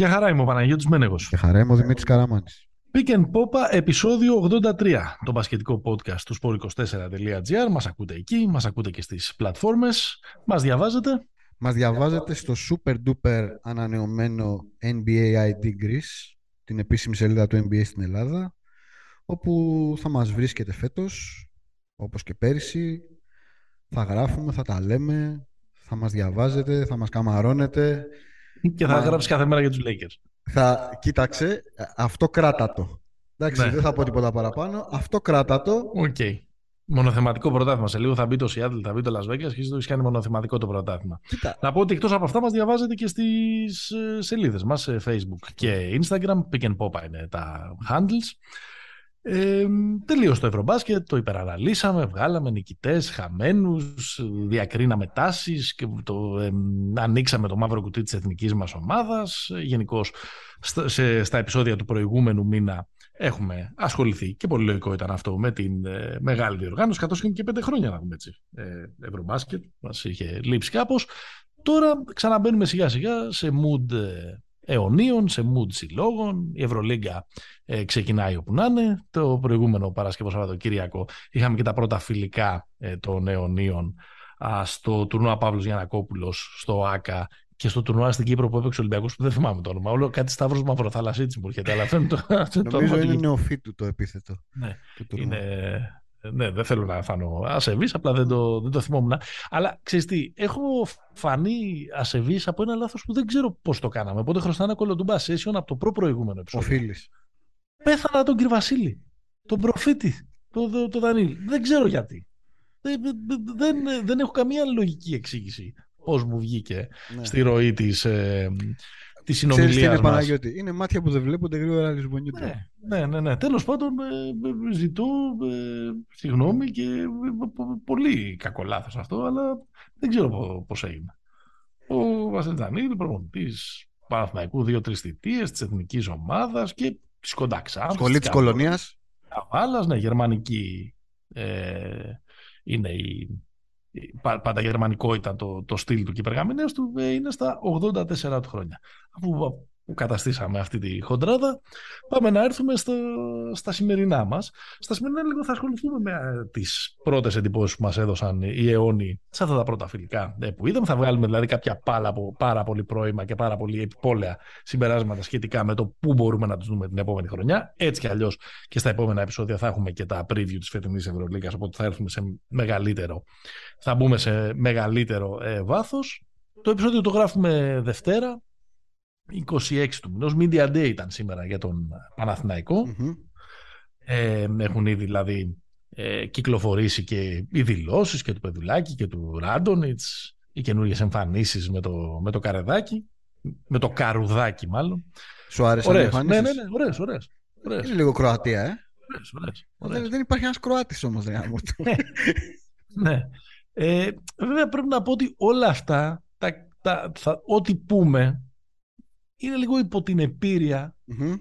Γεια χαρά είμαι ο Παναγιώτης Μένεγος. Γεια χαρά είμαι ο Δημήτρης Καραμάνης. Pick and Popa, επεισόδιο 83, το μπασκετικό podcast του sport24.gr. Μας ακούτε εκεί, μας ακούτε και στις πλατφόρμες. Μας διαβάζετε. Μας διαβάζετε στο super duper ανανεωμένο NBA ID Greece, την επίσημη σελίδα του NBA στην Ελλάδα, όπου θα μας βρίσκετε φέτος, όπως και πέρυσι. Θα γράφουμε, θα τα λέμε, θα μας διαβάζετε, θα μας καμαρώνετε. Και θα Μα... γράψει κάθε μέρα για τους Lakers. Θα, κοίταξε, αυτό κράτα το. Εντάξει, ναι. δεν θα πω τίποτα παραπάνω. Αυτό κράτα το. OK. Okay. Μονοθεματικό πρωτάθλημα. Σε λίγο θα μπει το Seattle, θα μπει το Las Vegas και το έχεις κάνει μονοθεματικό το πρωτάθλημα. Κοίτα. Να πω ότι εκτός από αυτά μας διαβάζετε και στις ε, σελίδες μας σε Facebook και Instagram. Pick and Pop είναι τα handles. Ε, τελείωσε το Ευρωμπάσκετ, το υπεραναλύσαμε, βγάλαμε νικητές, χαμένους, διακρίναμε τάσεις και το, ε, ανοίξαμε το μαύρο κουτί της εθνικής μας ομάδας. Γενικώς στα επεισόδια του προηγούμενου μήνα έχουμε ασχοληθεί και πολύ λογικό ήταν αυτό με την ε, μεγάλη διοργάνωση καθώς είναι και πέντε χρόνια να πούμε έτσι ε, Ευρωμπάσκετ, μας είχε λείψει κάπως. Τώρα ξαναμπαίνουμε σιγά σιγά σε mood ε, αιωνίων, σε mood συλλόγων. Η Ευρωλίγκα ε, ξεκινάει όπου να είναι. Το προηγούμενο Παρασκευό Σαββατοκύριακο είχαμε και τα πρώτα φιλικά ε, των αιωνίων α, στο τουρνουά Παύλος Γιανακόπουλος, στο ΆΚΑ και στο τουρνουά στην Κύπρο που έπαιξε ο Ολυμπιακός που δεν θυμάμαι το όνομα. Όλο κάτι Σταύρος Μαυροθαλασσίτης μου έρχεται. Αλλά αυτό είναι το, Νομίζω είναι νεοφύτου το επίθετο. Ναι, είναι ναι, δεν θέλω να φανώ ασεβή, απλά δεν το, δεν το θυμόμουν. Αλλά ξέρεις τι, έχω φανεί ασεβή από ένα λάθος που δεν ξέρω πώς το κάναμε. Οπότε χρωστά ένα κολοτούμπα session από το προ-προηγούμενο επεισόδιο. Οφείλει. Πέθανα τον κύριο Βασίλη, τον προφήτη, τον το, το Δανίλ. Δεν ξέρω γιατί. Δεν, δεν, δεν έχω καμία λογική εξήγηση πώς μου βγήκε ναι. στη ροή της ε, της συνομιλίας είναι Παναγιώτη. Είναι μάτια που δεν βλέπονται γρήγορα λησμονιούνται. Ναι, ναι, ναι. ναι. Τέλος πάντων, ε, ε, ζητώ ε, συγγνώμη και πολύ κακό λάθος αυτό, αλλά δεν ξέρω πώς έγινε. Ο Βασίλης Δανίλη, προπονητής Παναθηναϊκού δύο-τρεις θητείες της εθνικής ομάδας και της Κονταξά. Σχολή της κολονίας. Καβάλας, ναι, γερμανική ε, είναι η, πάντα γερμανικό ήταν το, το στυλ του και οι του, ε, είναι στα 84 του χρόνια. Αφού που καταστήσαμε αυτή τη χοντράδα, πάμε να έρθουμε στο, στα σημερινά μας. Στα σημερινά λίγο θα ασχοληθούμε με ε, τις πρώτες εντυπώσεις που μας έδωσαν οι αιώνιοι σε αυτά τα πρώτα φιλικά ε, που είδαμε. Θα βγάλουμε δηλαδή κάποια πάρα, από, πάρα πολύ πρόημα και πάρα πολύ επιπόλαια συμπεράσματα σχετικά με το πού μπορούμε να τους δούμε την επόμενη χρονιά. Έτσι κι αλλιώς και στα επόμενα επεισόδια θα έχουμε και τα preview της φετινής Ευρωλίκας, οπότε θα έρθουμε σε μεγαλύτερο, θα μπούμε σε μεγαλύτερο ε, βάθος. Το επεισόδιο το γράφουμε Δευτέρα, 26 του μηνός. Media Day ήταν σήμερα για τον παναθηναικο Ε, έχουν ήδη δηλαδή ε, κυκλοφορήσει και οι δηλώσεις και του Πεδουλάκη και του Ράντονιτς, οι καινούριε εμφανίσεις με το, με το Καρεδάκι, με το Καρουδάκι μάλλον. Σου άρεσαν οι εμφανίσεις; Ναι, ναι, ναι, ωραίες, ωραίες. ωραίες. Είναι λίγο Κροατία, ε. Ωραίες, ωραίες, ωραίες. Δεν, δεν υπάρχει ένας Κροάτης όμως, δεν ναι. ναι. Ε, βέβαια πρέπει να πω ότι όλα αυτά, τα, τα, θα, ό,τι πούμε, είναι λίγο υπό την επίρρεια mm-hmm.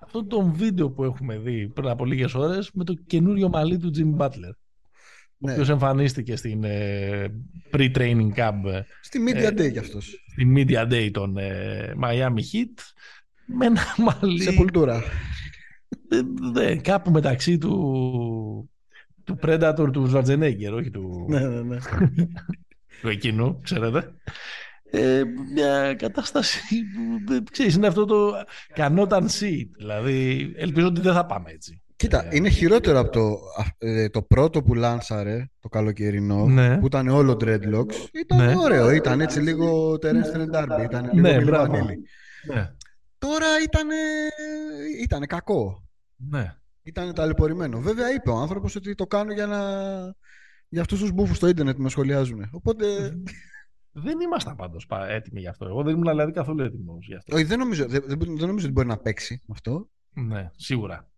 αυτόν τον βίντεο που έχουμε δει πριν από λίγες ώρες με το καινούριο μαλλί του Jimmy Butler. Ναι. Ο οποίος εμφανίστηκε στην ε, pre-training camp. Ε, στη Media Day κι αυτός. Στη Media Day των ε, Miami Heat. Με ένα μαλλί... Σε κουλτούρα. Ε, κάπου μεταξύ του, του Predator του Schwarzenegger, όχι του... Ναι, ναι, ναι. του εκείνου, ξέρετε ε, μια κατάσταση που ξέρεις, είναι αυτό το κανόταν see. Δηλαδή, ελπίζω ότι δεν θα πάμε έτσι. Κοίτα, ε, είναι χειρότερο από το, ε, το πρώτο που λάνσαρε, το καλοκαιρινό, ναι. που ήταν όλο dreadlocks. Ήταν ναι. ωραίο, ήταν έτσι λίγο Terence Trent ήταν λίγο ναι, ναι. Τώρα ήταν, ήταν κακό. Ναι. Ήταν ταλαιπωρημένο. Βέβαια είπε ο άνθρωπος ότι το κάνω για να... Για αυτούς τους μπούφους στο ίντερνετ που με σχολιάζουν. Οπότε... Δεν ήμασταν πάντω έτοιμοι γι' αυτό. Εγώ δεν ήμουν δηλαδή καθόλου έτοιμος γι' αυτό. Όχι, δεν νομίζω, δεν, δεν νομίζω ότι μπορεί να παίξει αυτό. Ναι, σίγουρα.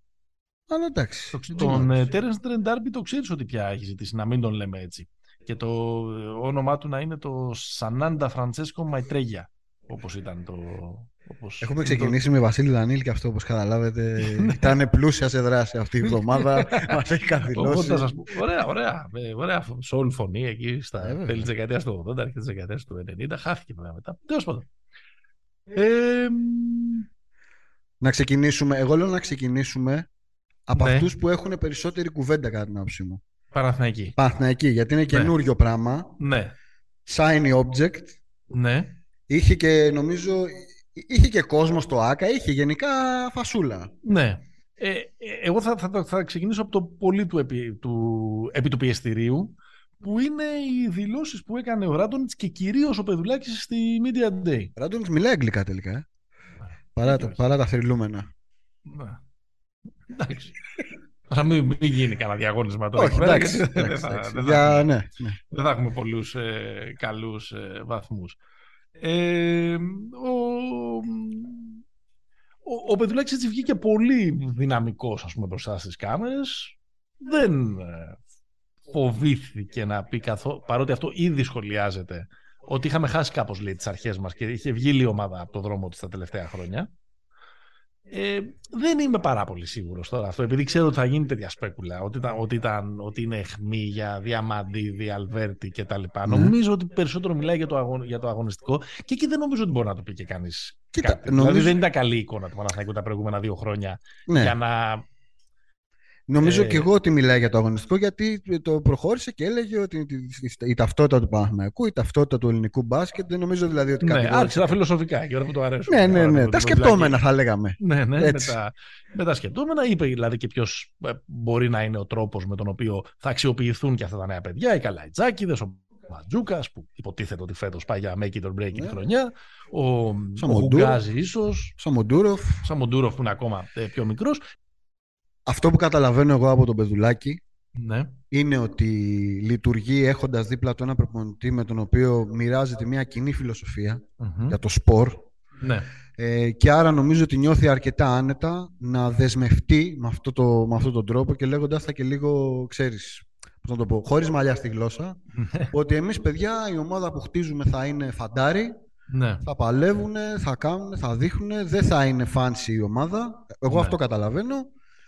Αλλά εντάξει. Το, τον Τέρεν Τρεντάρμπι το ξέρεις ότι πια έχει ζητήσει να μην τον λέμε έτσι. Και το όνομά του να είναι το Σανάντα Φραντσέσκο Μαϊτρέγια. Όπως ήταν το, όπως Έχουμε ξεκινήσει με Βασίλη Δανίλ και αυτό, όπως καταλάβετε, ναι. ήταν πλούσια σε δράση αυτή η εβδομάδα. Μας έχει καθυλώσει. Ωραία, ωραία. Ωραία σόλ φωνή εκεί στα ε, τέλη της δεκαετίας του 80, αρχές της δεκαετίας του 90. Χάθηκε βέβαια μετά. Τέλος πάντων. Ε, Να ξεκινήσουμε. Εγώ λέω να ξεκινήσουμε από Ναι. αυτούς που έχουν περισσότερη κουβέντα κατά την άποψή μου. Παναθηναϊκή. Παναθηναϊκή, γιατί είναι καινούριο πράγμα. Ναι, Shiny object. ναι. Είχε και νομίζω. Είχε και κόσμο στο ΆΚΑ, είχε γενικά φασούλα. Ναι. Ε, ε, εγώ θα, θα, θα ξεκινήσω από το πολύ του επί του, επί του πιεστηρίου που είναι οι δηλώσεις που έκανε ο Ράντονιτς και κυρίως ο Πεδουλάκης στη Media Day. Ράντονιτς μιλάει αγγλικά τελικά. Ε. Παρά, τα, όχι. παρά τα θρυλούμενα. Ναι. Εντάξει. Θα μην, μην γίνει κανένα διαγώνισμα τώρα. Όχι, εκεί πέρα, εντάξει. γιατί δεν εντάξει, θα- εντάξει. δεν θα Για, έχουμε- ναι, ναι. δεν θα έχουμε πολλούς ε, καλούς ε, βαθμούς. Ε, ο, ο, ο Πεδουλάκης έτσι βγήκε πολύ δυναμικός ας πούμε μπροστά στις κάμερες. Δεν ε, φοβήθηκε να πει καθόλου, παρότι αυτό ήδη σχολιάζεται, ότι είχαμε χάσει κάπως λέει τις αρχές μας και είχε βγει η ομάδα από το δρόμο της τα τελευταία χρόνια. Ε, δεν είμαι πάρα πολύ σίγουρος τώρα αυτό, επειδή ξέρω ότι θα γίνει τέτοια σπέκουλα. Ότι, ήταν, ότι, ήταν, ότι είναι αιχμή για Διαμαντίδη, Αλβέρτη κτλ. Ναι. Νομίζω ότι περισσότερο μιλάει για το, αγων, για το αγωνιστικό και εκεί δεν νομίζω ότι μπορεί να το πει και κανείς. Κοίτα, κάτι. νομίζω- Δηλαδή δεν ήταν καλή εικόνα του Παναθηναϊκού τα προηγούμενα δύο χρόνια Ναι. για να. Νομίζω Ε, και εγώ ότι μιλάει για το αγωνιστικό γιατί το προχώρησε και έλεγε ότι η ταυτότητα του Παναθηναϊκού, η ταυτότητα του ελληνικού μπάσκετ, δεν νομίζω δηλαδή ότι Ναι, κατηγορεί- άρχισε τα φιλοσοφικά και ώρα που του αρέσουν. Ναι, ναι, Τώρα ναι. το- Τα το σκεπτόμενα θα λέγαμε. Ναι, ναι, με Έτσι. τα, με τα σκεπτόμενα. Είπε δηλαδή και ποιος μπορεί να είναι ο τρόπος με τον οποίο θα αξιοποιηθούν και αυτά τα νέα παιδιά. Οι Καλαϊτζάκηδες, ο Ματζούκας, που υποτίθεται ότι φέτος πάει για make it or break Ναι. η χρονιά. Ο, ο Σαμοντούροφ. Γουγκάζη, ίσως. Σαμοντούροφ. Σαμοντούροφ που είναι ακόμα ε, πιο μικρός. Αυτό που καταλαβαίνω εγώ από τον Πεδουλάκη Ναι. είναι ότι λειτουργεί έχοντας δίπλα του ένα προπονητή με τον οποίο μοιράζεται μια κοινή φιλοσοφία Μμμ. για το σπορ ναι. ε, και άρα νομίζω ότι νιώθει αρκετά άνετα να δεσμευτεί με, αυτό το, με αυτόν τον τρόπο και λέγοντας τα και λίγο, ξέρεις, πώς να το πω, χωρίς μαλλιά στη γλώσσα, ότι εμείς παιδιά η ομάδα που χτίζουμε θα είναι φαντάρι, ναι. θα παλεύουν, θα κάνουν, θα δείχνουν, δεν θα είναι fancy η ομάδα. Εγώ Ναι. αυτό καταλαβαίνω.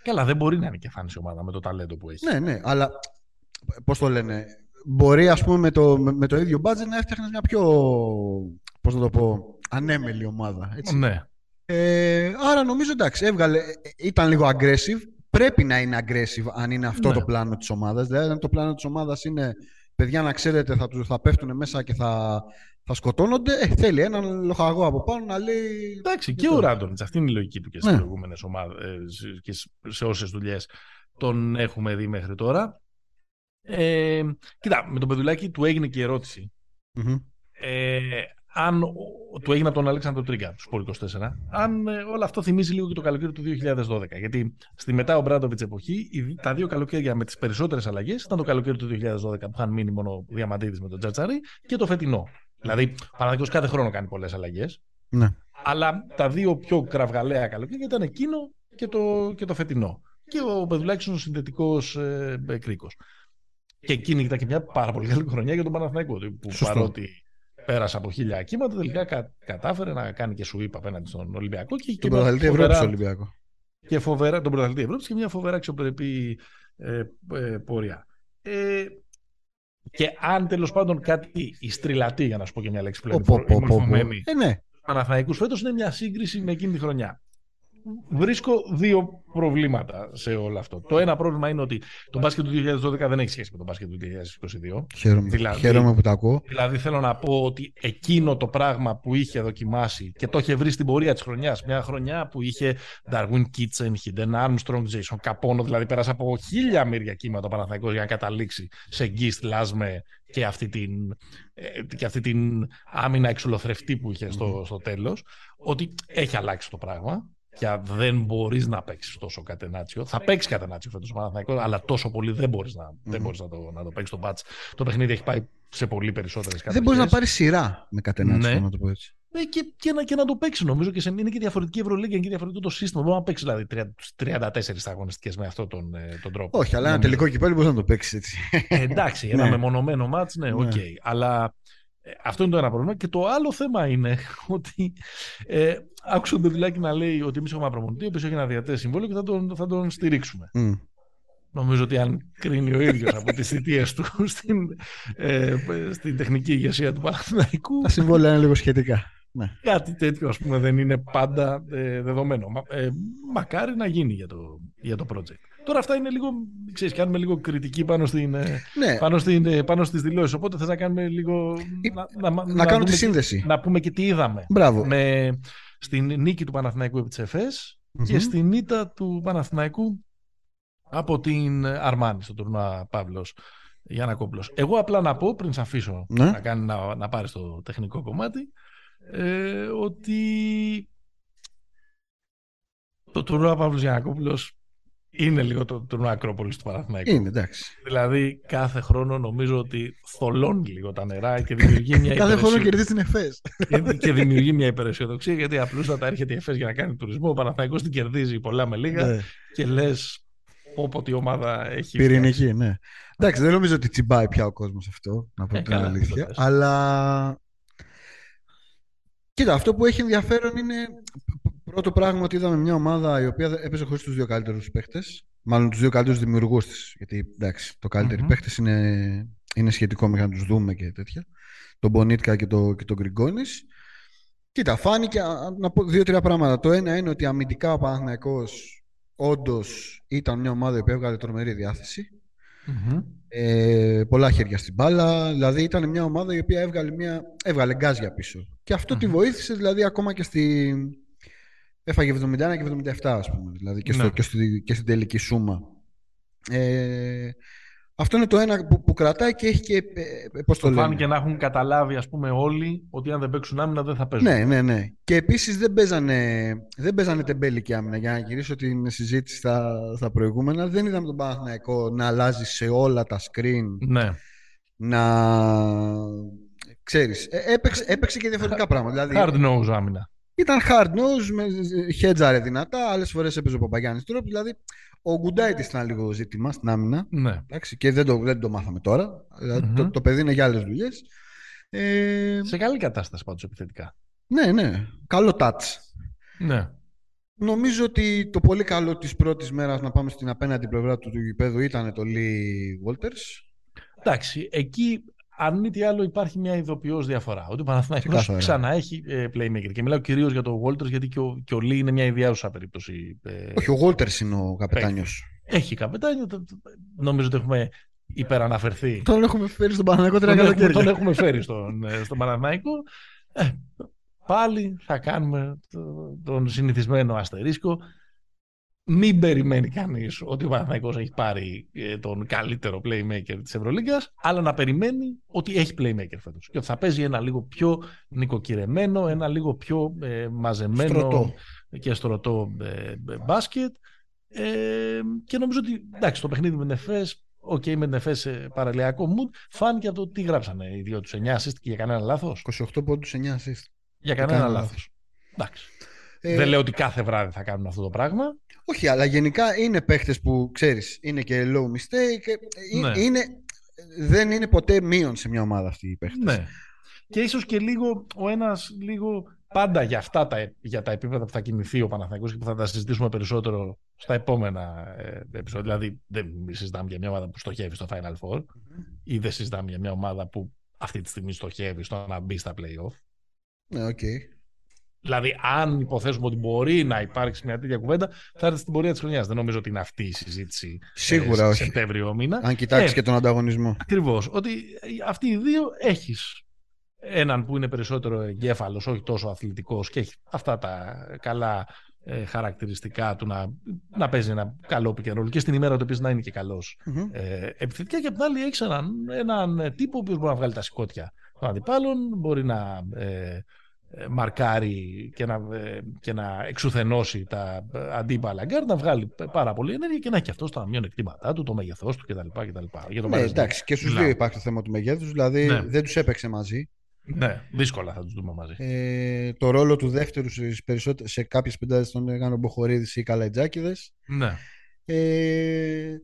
Καλά, δεν μπορεί να είναι και φάνη ομάδα με το ταλέντο που έχει. Ναι, ναι, αλλά πώς το λένε, μπορεί ας πούμε με το, με, με το ίδιο budget να έφτιαχνες μια πιο, πώς να το πω, ανέμελη ομάδα. Έτσι. ναι. Ε, άρα νομίζω εντάξει, έβγαλε, ε, ήταν λίγο aggressive. Πρέπει να είναι aggressive αν είναι αυτό Ναι. το πλάνο της ομάδας. Δηλαδή, αν το πλάνο της ομάδας είναι παιδιά να ξέρετε θα, τους, θα πέφτουν μέσα και θα, θα σκοτώνονται, ε, θέλει έναν λοχαγό από πάνω να λέει. Εντάξει, και Γιατί ο το- Ράντονιτς, αυτή είναι η λογική του και στις Ναι. προηγούμενες ομάδες και σε όσες δουλειές τον έχουμε δει μέχρι τώρα. Ε, κοίτα, με τον Πεδουλάκη του έγινε και η ερώτηση. Μμμ. Ε, αν, ο- του έγινε από τον Αλέξανδρο Τρίγκα, του Σπορ 24, αν ε, όλο αυτό θυμίζει λίγο και το καλοκαίρι του 2012. Γιατί στη μετά ο Μπράντοβιτς εποχή, οι- τα δύο καλοκαίρια με τις περισσότερες αλλαγές ήταν το καλοκαίρι του 2012 που είχαν μείνει μόνο ο Διαμαντίδης με τον Τζατσαρή και το φετινό. Δηλαδή, παραδείγματο κάθε χρόνο κάνει πολλές αλλαγές. Ναι. Αλλά τα δύο πιο κραυγαλαία καλοκαίρια ήταν εκείνο και το, και το φετινό. Και ο Πεδουλάκης είναι ο συνδετικός ε, ε, κρίκος. Και εκείνη ήταν και μια πάρα πολύ καλή χρονιά για τον Παναθηναϊκό. Που Σωστό. παρότι πέρασε από χίλια κύματα, τελικά κα, κατάφερε να κάνει και σου είπα απέναντι στον Ολυμπιακό. Και, και Τον μια πρωταθλητή Ευρώπης φοβερά- στο Ολυμπιακό. και φοβερά, τον πρωταθλητή Ευρώπης και μια φοβερά αξιοπρεπή ε, ε, πορεία. Ε, και αν τέλος πάντων κάτι η στριλατή, για να σου πω και μια λέξη πλέον Πω, πω, πω, πω, πω. μορφωμένη, Ε, ναι. Παναθηναϊκούς φέτος είναι μια σύγκριση με εκείνη τη χρονιά. Βρίσκω δύο προβλήματα σε όλο αυτό. Το ένα πρόβλημα είναι ότι το μπάσκετ του 2012 δεν έχει σχέση με το μπάσκετ του 2022. Χαίρομαι, Δηλαδή- χαίρομαι που τα ακούω. Δηλαδή θέλω να πω ότι εκείνο το πράγμα που είχε δοκιμάσει και το είχε βρει στην πορεία της χρονιάς, μια χρονιά που είχε Darwin Kitchen, Hidden Armstrong, Jason Capono, δηλαδή πέρασε από χίλια μύρια κύματα ο Παναθηναϊκός για να καταλήξει σε Γκίστ Λάσμε και αυτή την, ε, και αυτή την άμυνα εξολοθρευτή που είχε στο, στο τέλος, ότι έχει αλλάξει το πράγμα και δεν μπορείς να παίξεις τόσο κατενάτσιο. Θα παίξεις κατενάτσιο φέτος ο Παναθηναϊκός, αλλά τόσο πολύ δεν μπορείς να, δεν μπορείς να, το, να το παίξεις το ματς. Το παιχνίδι έχει πάει σε πολύ περισσότερες Δεν μπορείς να κατοχές. πάρεις σειρά με κατενάτσιο, Ναι. να το πω έτσι. Ε, και, και, να, και να το παίξεις νομίζω και σε, είναι και διαφορετική Ευρωλίγκα είναι και διαφορετικό το σύστημα. Μπορεί να παίξεις δηλαδή 30 34 αγωνιστικές με αυτόν τον, ε, τον τρόπο. Όχι, αλλά ένα Νομίζω. τελικό κυπέλι μπορείς να το παίξεις έτσι. Ε, εντάξει, ένα Ναι. μεμονωμένο ματς, ναι, οκ. Ναι. Αλλά ε, αυτό είναι το ένα πρόβλημα. Και το άλλο θέμα είναι ότι ε, άκουσα τον Πεδουλάκη να λέει ότι εμείς έχουμε ένα προπονητή, ο οποίος έχει ένα διατέ συμβόλαιο και θα τον, θα τον στηρίξουμε. Μμ. Νομίζω ότι αν κρίνει ο ίδιος από τις θητείες του στην, ε, στην τεχνική ηγεσία του Παναθηναϊκού, Τα συμβόλαια είναι λίγο σχετικά. Ναι. Κάτι τέτοιο ας πούμε δεν είναι πάντα ε, δεδομένο. Μα, ε, μακάρι να γίνει για το, για το project. Τώρα αυτά είναι λίγο, ξέρεις, κάνουμε λίγο κριτική πάνω, στην, ε, ναι. πάνω, στην, ε, πάνω στις δηλώσεις. Οπότε θες να κάνουμε λίγο... να, να, να, κάνουμε τη σύνδεση. να πούμε και τι είδαμε. Μπράβο. Με, στην νίκη του Παναθηναϊκού επί της ΕΦΕΣ mm-hmm. και στην ήττα του Παναθηναϊκού από την Αρμάνη στο τουρνουά Παύλος Γιανακόπουλος. Εγώ απλά να πω πριν σε αφήσω ναι. να, κάνει, να, να πάρεις το τεχνικό κομμάτι ε, ότι το τουρνουά Παύλος Γιανακόπουλος είναι λίγο το τουρνουά Ακρόπολης του Παναθηναϊκού. Είναι, εντάξει. Δηλαδή κάθε χρόνο νομίζω ότι θολώνει λίγο τα νερά και δημιουργεί μια Κάθε χρόνο κερδίζει την ΕΦΕΣ. και δημιουργεί μια υπεραισιοδοξία γιατί απλούστατα έρχεται η ΕΦΕΣ για να κάνει τουρισμό. Ο Παναθηναϊκός την κερδίζει πολλά με λίγα Ναι. και λες όποτε η ομάδα έχει. Πυρηνική, ναι. Εντάξει, δεν νομίζω ότι τσιμπάει πια ο κόσμος αυτό, να πω Ε, την καλά, αλήθεια. δεν το λες. Αλλά κοίτα, αυτό που έχει ενδιαφέρον είναι πρώτο πράγμα ότι είδαμε μια ομάδα η οποία έπαιζε χωρίς τους δύο καλύτερους παίχτες. Μάλλον τους δύο καλύτερους δημιουργούς της. Γιατί εντάξει, το καλύτεροι Μμμ. παίχτες είναι, είναι σχετικό μέχρι να τους δούμε και τέτοια. Τον Μπονίτκα και, το, και τον Γκριγκόνης. Κοίτα, φάνηκε α, να πω δύο-τρία πράγματα. Το ένα είναι ότι αμυντικά ο Παναθηναϊκός όντως ήταν μια ομάδα που έβγαλε τρομερή διάθεση. Μμμ. Ε, πολλά χέρια στην μπάλα. Δηλαδή ήταν μια ομάδα η οποία έβγαλε, μια, έβγαλε γκάζια πίσω. Και αυτό τη Μμμ. βοήθησε δηλαδή ακόμα και στη. Έφαγε 71 και 77, ας πούμε. Δηλαδή και, στο, Ναι. και, στη, και στην τελική σούμα. Ε, αυτό είναι το ένα που, που κρατάει και έχει και. Ε, ε, πώς το Το λένε; φάνηκε να έχουν καταλάβει ας πούμε όλοι ότι αν δεν παίξουν άμυνα δεν θα παίζουν. Ναι, ναι, ναι. Και επίσης δεν παίζανε, δεν παίζανε τεμπέλικη άμυνα. Για να γυρίσω την συζήτηση στα, στα προηγούμενα, δεν είδαμε τον Παναθηναϊκό να αλλάζει σε όλα τα screen Ναι. να ξέρεις, ε, έπαιξε, έπαιξε και διαφορετικά πράγματα. Δηλαδή, Hard nose άμυνα. Ήταν hard nose, με χέτζαρε δυνατά, άλλες φορές έπαιζε ο Παπαγιάννης τρόπος. Δηλαδή, ο Γκουντάιτης ήταν λίγο ζήτημα στην άμυνα. Ναι. Εντάξει, και δεν το, δεν το μάθαμε τώρα. Δηλαδή, Μμμ. το, το παιδί είναι για άλλες δουλειές. Ε, Σε καλή κατάσταση πάντως επιθετικά. ναι, ναι. Καλό touch. Ναι. Νομίζω ότι το πολύ καλό της πρώτης μέρας να πάμε στην απέναντι πλευρά του, του γηπέδου ήταν το Lee Walters. Εντάξει, εκεί αν μη τι άλλο υπάρχει μια ειδοποιώς διαφορά. Ότι ο Παναθηναϊκός Ξεκάθαρα. ξανά έχει ε, playmaker. Και μιλάω κυρίως για τον Walters γιατί και ο, και ο Lee είναι μια ιδιάζουσα περίπτωση. ε, Όχι, ο Walters είναι ο καπετάνιος. Έχει καπετάνιο. το- το- Νομίζω ότι έχουμε υπεραναφερθεί. Τον έχουμε φέρει στον Παναγιώτο τρία τον, έχουμε, καλοκαίρια. τον έχουμε φέρει στον, ε, στον Παναθηναϊκό. Ε, πάλι θα κάνουμε το- τον συνηθισμένο αστερίσκο. Μην περιμένει κανείς ότι ο Παναθηναϊκός έχει πάρει ε, τον καλύτερο playmaker της Ευρωλίγκας, αλλά να περιμένει ότι έχει playmaker φέτος. Και ότι θα παίζει ένα λίγο πιο νοικοκυρεμένο, ένα λίγο πιο ε, μαζεμένο Στρωτό. και στρωτό ε, ε, μπάσκετ. Ε, και νομίζω ότι εντάξει, το παιχνίδι με την ΕΦΕΣ, οκ, με την ΕΦΕΣ σε παραλιακό mood, φάνηκε από το τι γράψανε οι δύο τους 9 assist και για κανένα λάθος. 28 πόντους 9 assist. Για κανένα κανένα λάθος. Εντάξει. Ε, Δεν λέω ότι κάθε βράδυ θα κάνουν αυτό το πράγμα. Όχι, αλλά γενικά είναι παίχτες που ξέρεις, είναι και low mistake. ε, ε, Ναι. Είναι, δεν είναι ποτέ μείον σε μια ομάδα αυτοί οι παίχτες. Ναι. Και ίσως και λίγο ο ένας λίγο πάντα για αυτά τα, για τα επίπεδα που θα κινηθεί ο Παναθηναϊκός και που θα τα συζητήσουμε περισσότερο στα επόμενα ε, επεισόδια. Δηλαδή δεν συζητάμε για μια ομάδα που στοχεύει στο Final Four ή δεν συζητάμε για μια ομάδα που αυτή τη στιγμή στοχεύει στο να μπει στα play-off. Ναι, οκ. Δηλαδή, αν υποθέσουμε ότι μπορεί να υπάρξει μια τέτοια κουβέντα, θα έρθει στην πορεία της χρονιάς. Δεν νομίζω ότι είναι αυτή η συζήτηση. Σίγουρα ε, όχι. Σεπτέμβριο μήνα. Αν κοιτάξεις Ε, και τον ανταγωνισμό. Ακριβώς. Ότι αυτοί οι δύο έχεις έναν που είναι περισσότερο εγκέφαλος, όχι τόσο αθλητικός και έχει αυτά τα καλά ε, χαρακτηριστικά του να, να παίζει ένα καλό pick and roll και στην ημέρα του επίσης να είναι και καλός Μμμ. ε, επιθετικά και απ' την άλλη έχεις έναν, έναν τύπο ο οποίος μπορεί να βγάλει τα σηκώτια των αντιπάλων, μπορεί να ε, ε, μαρκάρει και να, ε, και να εξουθενώσει τα ε, αντίπαλα γκαρντ, να βγάλει πάρα πολύ ενέργεια και να έχει αυτό τα μειονεκτήματά του, το μέγεθός του κτλ. κτλ. Για τον Ναι, Μάρτιν εντάξει, και στους μιλάω. δύο υπάρχει το θέμα του μεγέθους, δηλαδή Ναι. δεν τους έπαιξε μαζί. Ναι, δύσκολα θα τους δούμε μαζί. Ε, το ρόλο του δεύτερου στις περισσότερες, σε κάποιες πεντάδες τον έκανε ο Μποχορίδης ή Καλατζάκηδε. Ναι. Ε,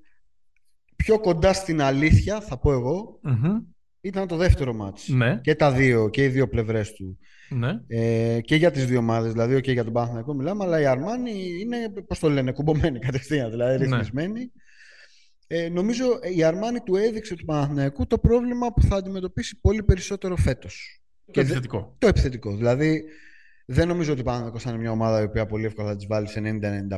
πιο κοντά στην αλήθεια, θα πω εγώ, Μμμ. ήταν το δεύτερο μάτς. Ναι, Και τα δύο, και οι δύο πλευρές του. Ναι. Ε, και για τις δύο ομάδες, δηλαδή και για τον Παναθηναϊκό μιλάμε, αλλά η Αρμάνη είναι, πώς το λένε, κουμπωμένη κατευθείαν, δηλαδή Ναι. ρυθμισμένη. Ε, νομίζω ε, η Αρμάνη του έδειξε του Παναθηναϊκού το πρόβλημα που θα αντιμετωπίσει πολύ περισσότερο φέτος. Το επιθετικό. Το επιθετικό. Δηλαδή, δεν νομίζω ότι πάνω θα είναι μια ομάδα η οποία πολύ εύκολα θα τη βάλει σε 90-95.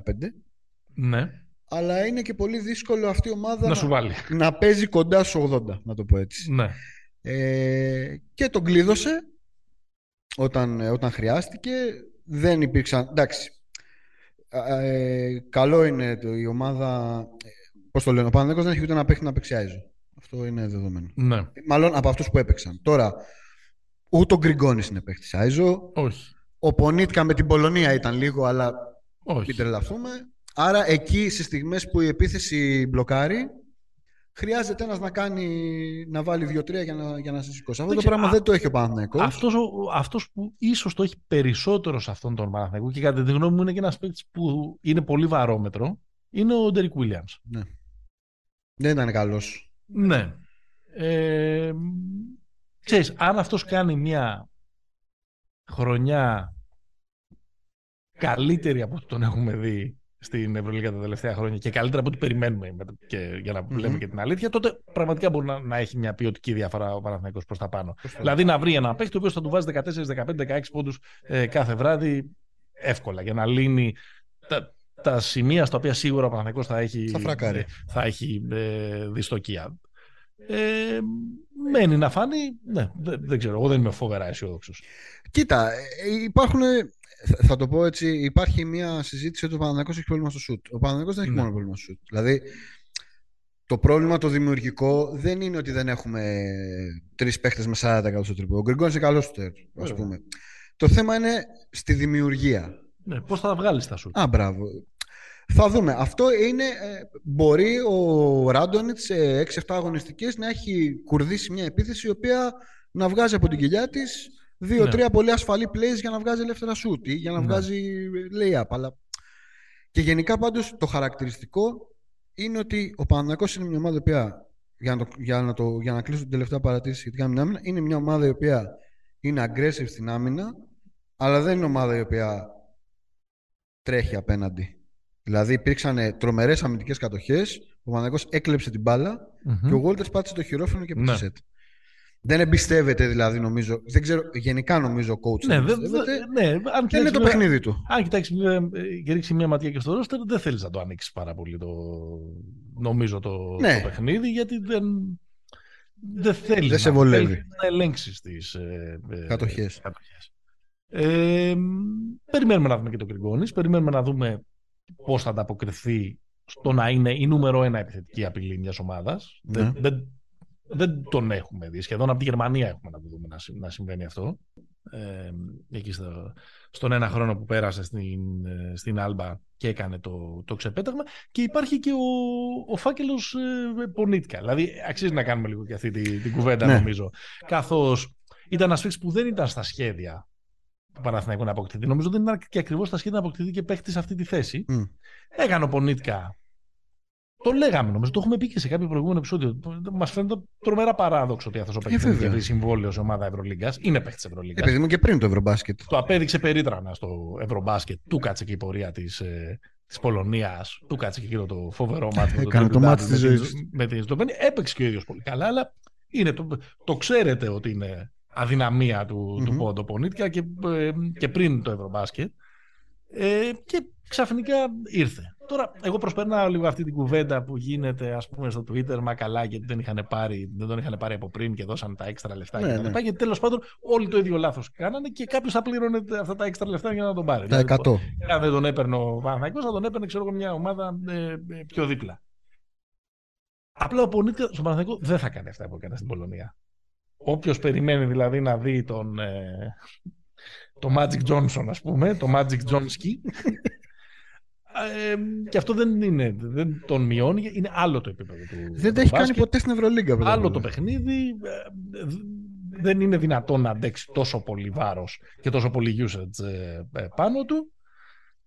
Ναι. Αλλά είναι και πολύ δύσκολο αυτή η ομάδα να, σου βάλει. να παίζει κοντά στους 80, να το πω έτσι. Ναι. Ε, και τον κλείδωσε όταν, όταν χρειάστηκε. Δεν υπήρξαν. Εντάξει. Ε, καλό είναι το, η ομάδα. Πώς το λένε, ο Παναγιώτο δεν έχει ούτε να παίξει να παίξει Αυτό είναι δεδομένο. Ναι. Μάλλον από αυτούς που έπαιξαν. Τώρα, ούτε ο Γκριγκόνης είναι παίχτης Άιζο. Όχι. Ο Πονίτκα με την Πολωνία ήταν λίγο, αλλά Όχι. μην τρελαθούμε. Άρα εκεί στις στιγμές που η επίθεση μπλοκάρει, χρειάζεται ένας να, κάνει, να βάλει δύο-τρία για να, για να σε σηκώσει. Αυτό το πράγμα δεν το έχει ο Παναθηναϊκός. Αυτός, αυτός που ίσως το έχει περισσότερο σε αυτόν τον Παναθηναϊκό και κατά τη γνώμη μου είναι και ένας παίκτης που είναι πολύ βαρόμετρο, είναι ο Ντέρικ Williams. Ναι. Δεν ήταν καλός. Ναι. Ε, ξέρεις, αν αυτός κάνει μια χρονιά καλύτερη από ό,τι τον έχουμε δει στην Ευρωλίγα τα τελευταία χρόνια και καλύτερα από ό,τι περιμένουμε και, για να mm λέμε και την αλήθεια, τότε πραγματικά μπορεί να, να έχει μια ποιοτική διαφορά ο Παναθηναϊκός προς τα πάνω. Δηλαδή να βρει ένα παίχτη ο οποίος θα του βάζει 14, 15, 16 πόντους ε, κάθε βράδυ εύκολα για να λύνει τα, τα σημεία στα οποία σίγουρα ο Παναθηναϊκός θα έχει, θα ε, θα έχει ε, δυστοκία. Ε, μένει να φάνει. Ναι, δεν, δεν ξέρω. Εγώ δεν είμαι φοβερά αισιόδοξος. Κοίτα, ε, υπάρχουν. Θα το πω έτσι, υπάρχει μια συζήτηση ότι ο Παναγιώτο έχει πρόβλημα στο σουτ. Ο Παναγιώτο δεν έχει ναι. μόνο πρόβλημα στο σουτ. Δηλαδή, το πρόβλημα το δημιουργικό δεν είναι ότι δεν έχουμε τρεις παίχτε με 40% στο τρίπο. Ο Γκριγκόν είναι καλός στο ας πούμε. Το θέμα είναι στη δημιουργία. Ναι, πώς θα βγάλεις τα σουτ. Α, μπράβο. Θα δούμε. Αυτό είναι. Ε, μπορεί ο Ράντονιτς σε 6-7 αγωνιστικές να έχει κουρδίσει μια επίθεση η οποία να βγάζει από την κοιλιά της δύο-τρία ναι. πολύ ασφαλή plays για να βγάζει ελεύθερα shoot ή για να ναι. βγάζει lay-up. Αλλά... Και γενικά πάντως το χαρακτηριστικό είναι ότι ο Παναγιώτο είναι μια ομάδα η οποία. Για να, το, για, να το, για να κλείσω την τελευταία παρατήρηση σχετικά με την άμυνα, είναι μια ομάδα η οποία είναι aggressive στην άμυνα, αλλά δεν είναι ομάδα η οποία τρέχει απέναντι. Δηλαδή υπήρξαν τρομερές αμυντικές κατοχές. Ο Παναγιώ έκλεψε την μπάλα mm-hmm. και ο Γόλτερ πάτησε το χειρόφρενο και πήρε ναι. Δεν εμπιστεύεται δηλαδή νομίζω. Δεν ξέρω, γενικά νομίζω ο coach. Ναι, δεν ναι, αν και είναι το παιχνίδι του. Αν κοιτάξεις και ρίξεις μια ματιά και στο ρόστερ, δεν θέλεις να το ανοίξεις πάρα πολύ το, νομίζω το, ναι. το παιχνίδι, γιατί δεν, δεν θέλεις δεν σε βολεύει. να ελέγξεις τις ε, κατοχές. Ε, περιμένουμε να δούμε και το Γκριγκόνη. Περιμένουμε να δούμε πώς θα ανταποκριθεί στο να είναι η νούμερο ένα επιθετική απειλή μιας ομάδας. Ναι. Δεν, δεν, τον έχουμε δει. Σχεδόν από τη Γερμανία έχουμε να δούμε να, να συμβαίνει αυτό. Ε, εκεί στο, στον ένα χρόνο που πέρασε στην, στην Άλμπα και έκανε το, το ξεπέταγμα. Και υπάρχει και ο, ο φάκελος ε, Πονίτικα. Δηλαδή, αξίζει να κάνουμε λίγο και αυτή την, την κουβέντα, ναι. νομίζω. Καθώς ήταν ένας που δεν ήταν στα σχέδια του Παναθηναϊκού να αποκτηθεί. Νομίζω δεν είναι και ακριβώς τα σχέδια να αποκτηθεί και παίχτη σε αυτή τη θέση. Mm. Έκανε ο Πονίτκα. Το λέγαμε νομίζω, το έχουμε πει και σε κάποιο προηγούμενο επεισόδιο. Μας φαίνεται τρομερά παράδοξο ότι αυτό ο παίχτη έχει βρει συμβόλαιο σε ομάδα Ευρωλίγκας. Είναι παίχτη Ευρωλίγκας. Επειδή μου και πριν το Ευρωμπάσκετ. Το απέδειξε περίτρανα στο Ευρωμπάσκετ. Του κάτσε και η πορεία της ε, της Πολωνίας. Του κάτσε και εκείνο το φοβερό μάτι. Έκανε το μάτι της ζωής. Με την Σλοβενία. Έπαιξε και ο ίδιος πολύ καλά, αλλά είναι το, το ξέρετε ότι είναι αδυναμία του, mm-hmm. του Πόντο Πονίτια και, ε, και πριν το Ευρωμπάσκετ. Ε, και ξαφνικά ήρθε. Τώρα, εγώ προσπερνάω λίγο αυτή την κουβέντα που γίνεται ας πούμε, στο Twitter, μα καλά, γιατί δεν, είχαν πάρει, δεν τον είχαν πάρει από πριν και δώσαν τα έξτρα λεφτά. Ναι, και ναι. Γιατί τέλος πάντων όλοι το ίδιο λάθος κάνανε και κάποιος θα πλήρωνε αυτά τα έξτρα λεφτά για να τον πάρει. Τα 100. Δηλαδή, αν δεν τον έπαιρνε ο Παναθαϊκός, θα τον έπαιρνε ξέρω, μια ομάδα ε, ε, πιο δίπλα. Απλά ο Πονίτκα στον Παναθαϊκό δεν θα κάνει αυτά που έκανε στην Πολωνία. Όποιος περιμένει δηλαδή να δει τον, ε, το Magic Johnson, ας πούμε, το Magic Johnski, ε, και αυτό δεν είναι, δεν τον μειώνει, είναι άλλο το επίπεδο του. Δεν το έχει κάνει ποτέ στην Ευρωλίγκα. Άλλο το παιχνίδι. Ε, δεν είναι δυνατόν να αντέξει τόσο πολύ βάρος και τόσο πολύ usage ε, πάνω του.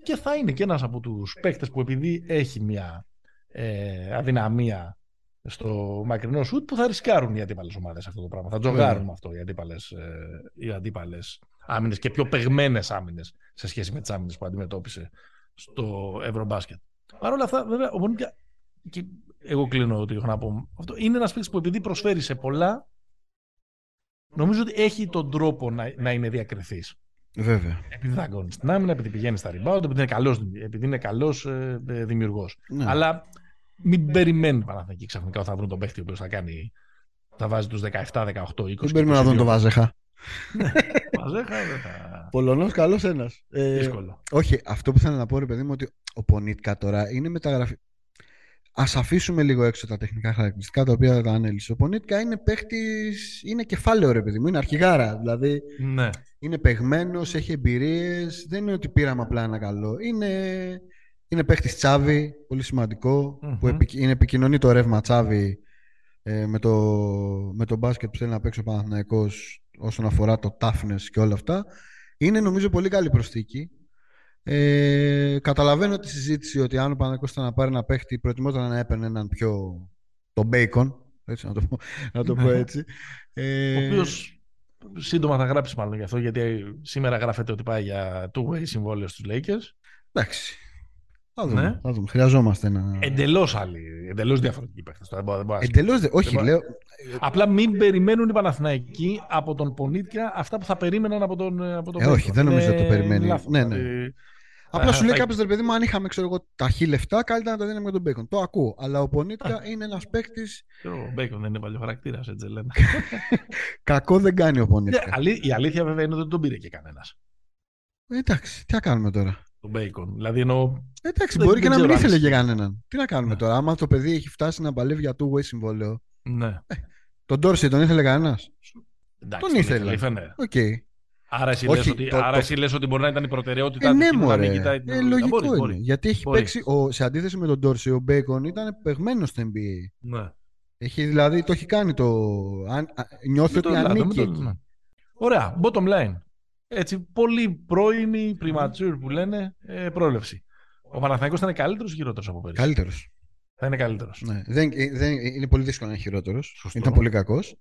Και θα είναι και ένας από τους παίκτες που επειδή έχει μια ε, αδυναμία στο μακρινό σουτ που θα ρισκάρουν οι αντίπαλες ομάδες αυτό το πράγμα. Θα τζογάρουν με αυτό οι αντίπαλες ε, οι αντίπαλες άμυνες και πιο παιγμένε άμυνες σε σχέση με τις άμυνες που αντιμετώπισε στο Ευρωμπάσκετ. Παρ' όλα αυτά, βέβαια, ο Μονίκα. Και εγώ κλείνω ότι έχω να πω. Αυτό είναι ένας παίκτης που επειδή προσφέρει σε πολλά, νομίζω ότι έχει τον τρόπο να, να είναι διακριθής. Βέβαια. Επειδή δαγκώνει στην άμυνα, επειδή πηγαίνει στα rebound, επειδή είναι καλός, επειδή είναι καλός ε, ε, δημιουργός. Ναι. Αλλά μην περιμένει Παναθηναϊκή ξαφνικά ότι θα βρουν τον παίχτη ο οποίος θα κάνει θα βάζει τους 17, 18, 20. Δεν περιμένω να δουν τον Βάζεχα. Μαζέχα δεν θα... Πολωνός, καλός ένας. Ε, Δύσκολο. όχι, αυτό που θέλω να πω, ρε παιδί μου, ότι ο Πονίτκα τώρα είναι μεταγραφή. Α αφήσουμε λίγο έξω τα τεχνικά χαρακτηριστικά τα οποία τα ανέλησε. Ο Πονίτκα είναι παίχτη, είναι κεφάλαιο, ρε παιδί μου, είναι αρχηγάρα. Δηλαδή Ναι. είναι παιγμένο, έχει εμπειρίες. Δεν είναι ότι πήραμε απλά ένα καλό. Είναι, είναι παίχτης τσάβη, πολύ σημαντικό, Μμμ. που επικ- είναι επικοινωνεί το ρεύμα τσάβη ε, με, το, με το μπάσκετ που θέλει να παίξει ο Παναθηναϊκός όσον αφορά το toughness και όλα αυτά. Είναι νομίζω πολύ καλή προσθήκη. Ε, καταλαβαίνω τη συζήτηση ότι αν ο Παναθηναϊκός ήταν να πάρει ένα παίχτη, προτιμόταν να έπαιρνε έναν πιο. τον Bacon. Έτσι, να το πω, να το πω Ναι. έτσι. Ε, Ο οποίος σύντομα θα γράψει μάλλον γι' αυτό, γιατί σήμερα γράφεται ότι πάει για two-way συμβόλαιος στους Lakers. Εντάξει. Θα δούμε, Ναι. θα δούμε. Χρειαζόμαστε ένα. Εντελώς άλλοι, εντελώς διαφορετικοί παίχτε. Εντελώς. Δε... Όχι, Δεν λέω. Απλά μην περιμένουν οι Παναθηναϊκοί από τον Πονίτια αυτά που θα περίμεναν από τον, από τον Ε, όχι, Bacon. δεν νομίζω Είναι ότι το περιμένει. λάθος. Ναι, ναι. Δηλαδή, Απλά σου Α, λέει θα- κάποιος ρε παιδί μου, αν είχαμε ξέρω εγώ, ταχύ λεφτά, καλύτερα να τα δίναμε με τον Bacon. Το ακούω. Αλλά ο Πονίτκα είναι ένας παίκτη. Ο Μπέικον δεν είναι παλιοχαρακτήρα, έτσι λένε. Κακό δεν κάνει ο Ναι, Πονίτκα. αλή- η αλήθεια βέβαια είναι ότι δεν τον πήρε και κανένας. Ε, εντάξει, τι να κάνουμε τώρα; Τον Μπέικον. Δηλαδή εννοώ. Εντάξει, Δεν- μπορεί δεν και να μην ξέρω αν ήθελε ισχύει. για κανέναν. Τι να κάνουμε Ναι. τώρα, άμα το παιδί έχει φτάσει να παλεύει για two-way συμβόλαιο. Ναι. Τον Ντόρση τον ήθελε κανένας; Εντάξει, Τον ήθελε. η Φενέρ. Οκ. Άρα εσύ, Όχι, λες ότι, το- άρα το- εσύ λες ότι μπορεί να ήταν η προτεραιότητά Ε, του ναι, και να μην μωρέ. κοιτάει την Ε, δουλειά. λογικό Μπορεί, είναι. μπορεί. Γιατί έχει Μπορεί. παίξει, ο, σε αντίθεση με τον Ντόρση, ο Μπέικον ήταν παιγμένο στο NBA. Ναι. Έχει δηλαδή, το έχει κάνει το. Αν, α, νιώθει Μην το ότι ελάτε, ανήκει μην το- εκεί. ναι. Ωραία, bottom line. Έτσι, πολύ πρώιμη, premature που λένε, ε, πρόλευση. Ο Παναθηναϊκός θα είναι καλύτερος ή χειρότερος από πέρυσι; Καλύτερος. Θα είναι καλύτερος. Ναι. Δεν, ε, δεν, είναι πολύ δύσκολο να είναι χειρότερος. Σωστό. Ήταν πολύ κακός.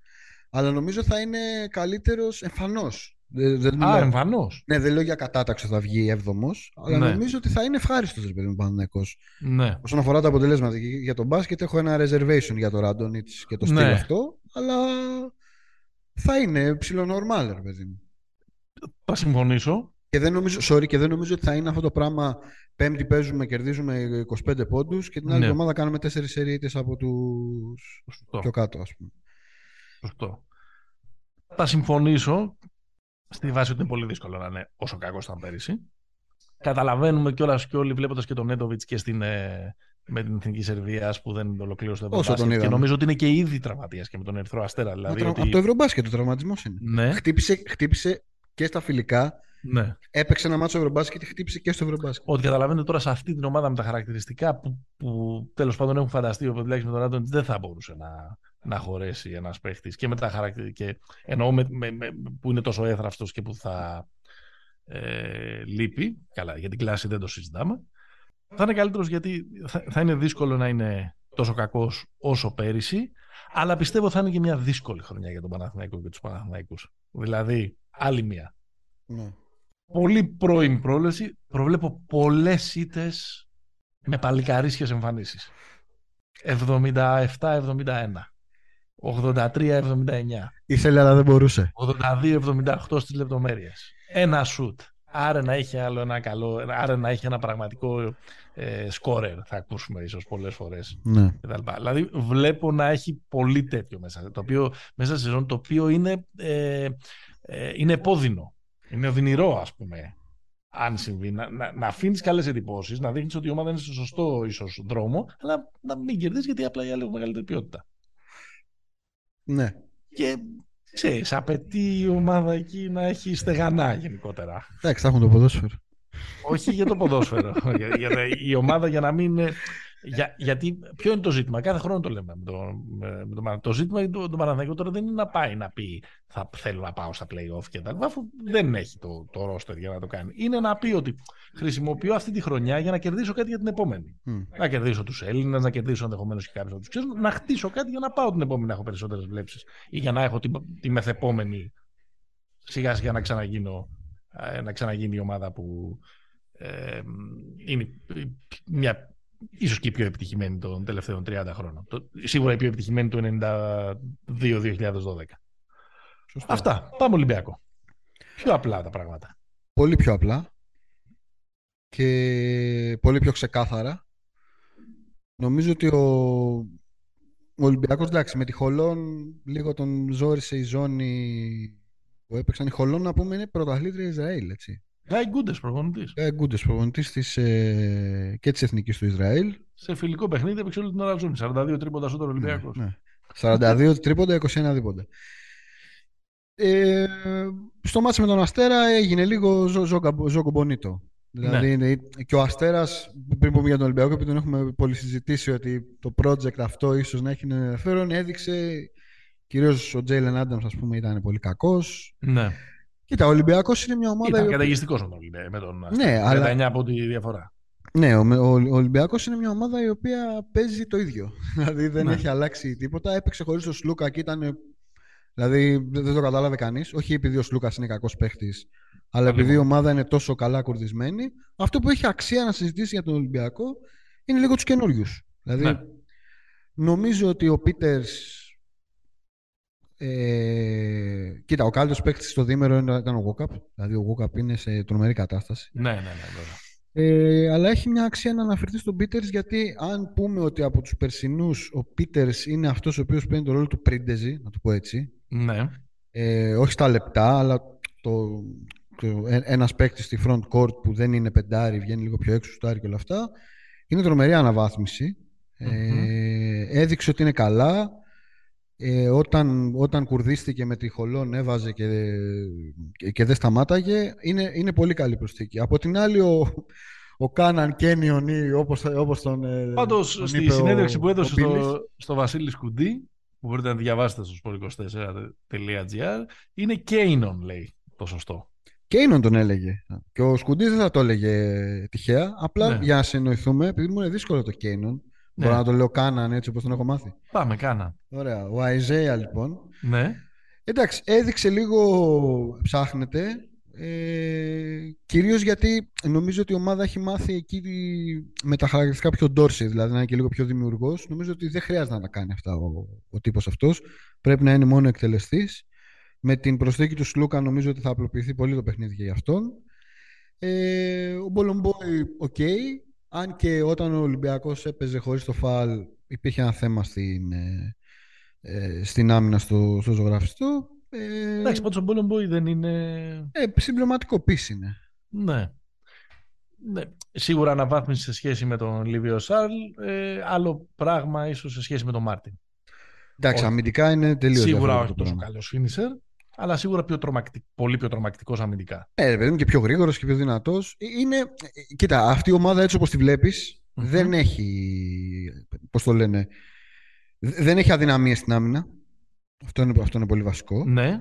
Αλλά νομίζω θα είναι καλύτερος εμφανώς. Δεν, δεν Α, μιλάω- εμφανώς. ναι, δεν λέω για κατάταξη ότι θα βγει έβδομος, αλλά Ναι. νομίζω ότι θα είναι ευχάριστος ρε παιδί μου Παναθηναϊκός. Ναι. Όσον αφορά τα αποτελέσματα και για τον μπάσκετ, έχω ένα reservation για το Ράντονιτς και το στυλ Ναι. αυτό, αλλά θα είναι ψιλονορμάλ, ρε παιδί μου. Θα συμφωνήσω. Και δεν νομίζω, sorry, και δεν νομίζω ότι θα είναι αυτό το πράγμα. Πέμπτη παίζουμε, κερδίζουμε 25 πόντους και την άλλη Ναι. εβδομάδα κάνουμε 4 σερίτες από τους Σωστό. πιο κάτω, ας πούμε. Σωστό. Θα συμφωνήσω στη βάση ότι είναι πολύ δύσκολο να είναι όσο κακός ήταν πέρυσι. Καταλαβαίνουμε κιόλας και όλοι βλέποντας και τον Νέντοβιτς και στην, ε, με την εθνική Σερβία που δεν ολοκλήρωσε το Όσο τον Ευρωμπάσκετ. Και είδαμε. νομίζω ότι είναι και ήδη τραυματίας και με τον Ερυθρό Αστέρα. Δηλαδή Μα τρα- ότι... Από το Ευρωμπάσκετ ο τραυματισμός είναι. Ναι, Χτύπησε, χτύπησε και στα φιλικά, ναι. έπαιξε ένα μάτσο Ευρωμπάσκετ και χτύπησε και στο Ευρωμπάσκετ. Ότι καταλαβαίνετε τώρα σε αυτή την ομάδα με τα χαρακτηριστικά που, που τέλος πάντων έχουν φανταστεί ο Πεντλάκη με τον Άντων δεν θα μπορούσε να, να χωρέσει ένας παίχτης και με τα χαρακτηριστικά. Εννοώ με, με, με- που είναι τόσο έθραυστος και που θα ε, λείπει. Καλά, για την κλάση δεν το συζητάμε. Θα είναι καλύτερος γιατί θα, θα είναι δύσκολο να είναι τόσο κακός όσο πέρυσι. Αλλά πιστεύω θα είναι και μια δύσκολη χρονιά για τον Παναθηναϊκό και τους Παναθηναϊκούς. Δηλαδή, άλλη μία Ναι. πολύ πρώιμη πρόλεση. Προβλέπω πολλές ήττες με παλικαρίσιες εμφανίσεις. 77-71. 83-79. Ήθελε αλλά δεν μπορούσε. 82-78 στις λεπτομέρειες. Ένα σουτ. Άρα να έχει άλλο ένα καλό, άρα να έχει ένα πραγματικό ε, σκόρερ, θα ακούσουμε ίσως πολλές φορές. Ναι. κτλ. Δηλαδή βλέπω να έχει πολύ τέτοιο μέσα, το οποίο, μέσα στη σεζόν, το οποίο είναι, ε, ε, είναι επώδυνο. Είναι οδυνηρό, ας πούμε, αν συμβεί. Να, να, να αφήνεις καλές εντυπώσεις, να δείχνεις ότι η ομάδα είναι στο σωστό ίσως δρόμο, αλλά να μην κερδίσεις γιατί απλά οι άλλοι έχουν μεγαλύτερη ποιότητα. ναι. Και ξέρεις, απαιτεί η ομάδα εκεί να έχει στεγανά γενικότερα. Εντάξει, θα έχουν το ποδόσφαιρο. Όχι για το ποδόσφαιρο. για, για, η ομάδα για να μην. Είναι- Για, γιατί ποιο είναι το ζήτημα, κάθε χρόνο το λέμε με το, με, με το, Πανα- το ζήτημα για το, το Παναθηναϊκό τώρα δεν είναι να πάει να πει θα θέλω να πάω στα play-off και τα λοιπά, αφού δεν έχει το, το roster για να το κάνει. Είναι να πει ότι χρησιμοποιώ αυτή τη χρονιά για να κερδίσω κάτι για την επόμενη. Μμ. Να κερδίσω τους Έλληνες, να κερδίσω ενδεχομένως και κάποιους από τους ξένου, να χτίσω κάτι για να πάω την επόμενη να έχω περισσότερες βλέψεις ή για να έχω τη, τη μεθεπόμενη σιγά σιγά να ξαναγίνω ε, να ξαναγίνει η ομάδα που ε, είναι μια ίσως και η πιο επιτυχημένη των τελευταίων 30 χρόνων. Το, σίγουρα η πιο επιτυχημένη του 92-2012. Σωστό. Αυτά. Πάμε Ολυμπιακό. Πιο απλά τα πράγματα. Πολύ πιο απλά και πολύ πιο ξεκάθαρα. Νομίζω ότι ο, ο Ολυμπιακός, εντάξει, με τη Χολόν λίγο τον ζόρισε η ζώνη που έπαιξαν. Η Χολόν, να πούμε, είναι πρωταθλήτρια Ισραήλ, έτσι. Γκάι Γκούντες προπονητής. Γκάι Γκούντες, προπονητής της, ε, και της Εθνικής του Ισραήλ. Σε φιλικό παιχνίδι έπαιξε όλη την ώρα ζώνη. 42 τρίποντα στον Ολυμπιακός. Ναι. 42 τρίποντα, 21 δίποντα. Ε, στο μάτι με τον Αστέρα έγινε λίγο ζω, ζω, ζω μπονίτο. Δηλαδή Ναι. είναι- και ο Αστέρας, πριν πούμε για τον Ολυμπιακό, επειδή τον έχουμε πολύ συζητήσει ότι το project αυτό ίσως να έχει ενδιαφέρον, έδειξε κυρίως ο Τζέιλεν Άνταμς, ας πούμε, ήταν πολύ κακός. Ναι. Κοίτα, ο Ολυμπιακός είναι μια ομάδα... η Ήταν οποία- καταιγιστικός με τον Ολυμπιακό. Με τον Ναι, αλλά- 19 από τη διαφορά. Ναι, ο, ο, ο Ολυμπιακός είναι μια ομάδα η οποία παίζει το ίδιο. Δηλαδή δεν Ναι. έχει αλλάξει τίποτα. Έπαιξε χωρίς τον Σλούκα και ήταν. Δηλαδή δεν δεν το κατάλαβε κανείς. Όχι επειδή ο Σλούκας είναι κακός παίχτης, αλλά Πολύ επειδή η μόνο. ομάδα είναι τόσο καλά κουρδισμένη. Αυτό που έχει αξία να συζητήσει για τον Ολυμπιακό είναι λίγο τους καινούριους. Δηλαδή Ναι. νομίζω ότι ο Πίτερς. Ε, κοίτα, ο καλύτερος παίκτης στο δίμερο ήταν ήταν ο Γόκαπ. Δηλαδή, ο Γόκαπ είναι σε τρομερή κατάσταση. Ναι, ναι, ναι, βέβαια. Ε, αλλά έχει μια αξία να αναφερθεί στον Πίτερς γιατί αν πούμε ότι από τους περσινούς ο Πίτερς είναι αυτός ο οποίος παίρνει το ρόλο του πρίντεζι, να το πω έτσι, Ναι. ε, όχι στα λεπτά, αλλά το, το, ε- ένας παίκτης στη front court που δεν είναι πεντάρι, βγαίνει λίγο πιο έξω, στάρι και όλα αυτά, είναι τρομερή αναβάθμιση. Ε, έδειξε ότι είναι καλά. Ε, όταν, όταν κουρδίστηκε με τη Χολόν έβαζε και, και, και δεν σταμάταγε είναι, είναι πολύ καλή προσθήκη. Από την άλλη ο, ο Κάναν Κένιον ή όπως, όπως τον, ε, Πάντως τον στη είπε ο- συνέντευξη που έδωσε ο Πίλης, στο, στο Βασίλης Σκουντή, που μπορείτε να διαβάσετε στο sport24.gr, είναι Κέινον, λέει το σωστό. Κέινον τον έλεγε. Και ο Σκουντής δεν θα το έλεγε τυχαία. Απλά Ναι. για να συνοηθούμε, επειδή μου είναι δύσκολο το Κέινον, Ναι. μπορώ να το λέω Κάναν έτσι όπως τον έχω μάθει. Πάμε, κάνα. Ωραία. Ο Αϊζέα λοιπόν Ναι. Εντάξει, έδειξε λίγο, ψάχνεται, ε, κυρίως γιατί νομίζω ότι η ομάδα έχει μάθει εκεί με τα χαρακτηριστικά πιο Ντόρση, δηλαδή να είναι και λίγο πιο δημιουργός. Νομίζω ότι δεν χρειάζεται να τα κάνει αυτά ο, ο τύπος αυτός. Πρέπει να είναι μόνο εκτελεστής. Με την προσθήκη του Σλούκα νομίζω ότι θα απλοποιηθεί πολύ το παιχνίδι και για αυτόν. Ε, ο Μπολομπόη, οκ. Αν και όταν ο Ολυμπιακός έπαιζε χωρίς το Φαλ υπήρχε ένα θέμα στην, ε, ε, στην άμυνα στο, στο ζωγραφιστό. Ε, Εντάξει, πάντως ο Μπολομπόι δεν είναι. ε, συμπληρωματικό piece είναι. Ναι. ναι. Σίγουρα αναβάθμιση σε σχέση με τον Λίβιο Σάρλ. Ε, άλλο πράγμα ίσως σε σχέση με τον Μάρτιν. Εντάξει, Όχι. αμυντικά είναι τελείως Σίγουρα όχι διαφορετικό τόσο πράγμα. καλός finisher, αλλά σίγουρα πιο τρομακτικ... πολύ πιο τρομακτικός αμυντικά. Ε, ρε παιδί μου, και πιο γρήγορος και πιο δυνατός. Ε, Είναι, ε, κοίτα, αυτή η ομάδα έτσι όπως τη βλέπεις Μμμ. δεν έχει, πώς το λένε, δε- δεν έχει αδυναμίες στην άμυνα. Αυτό είναι, αυτό είναι πολύ βασικό. Ναι.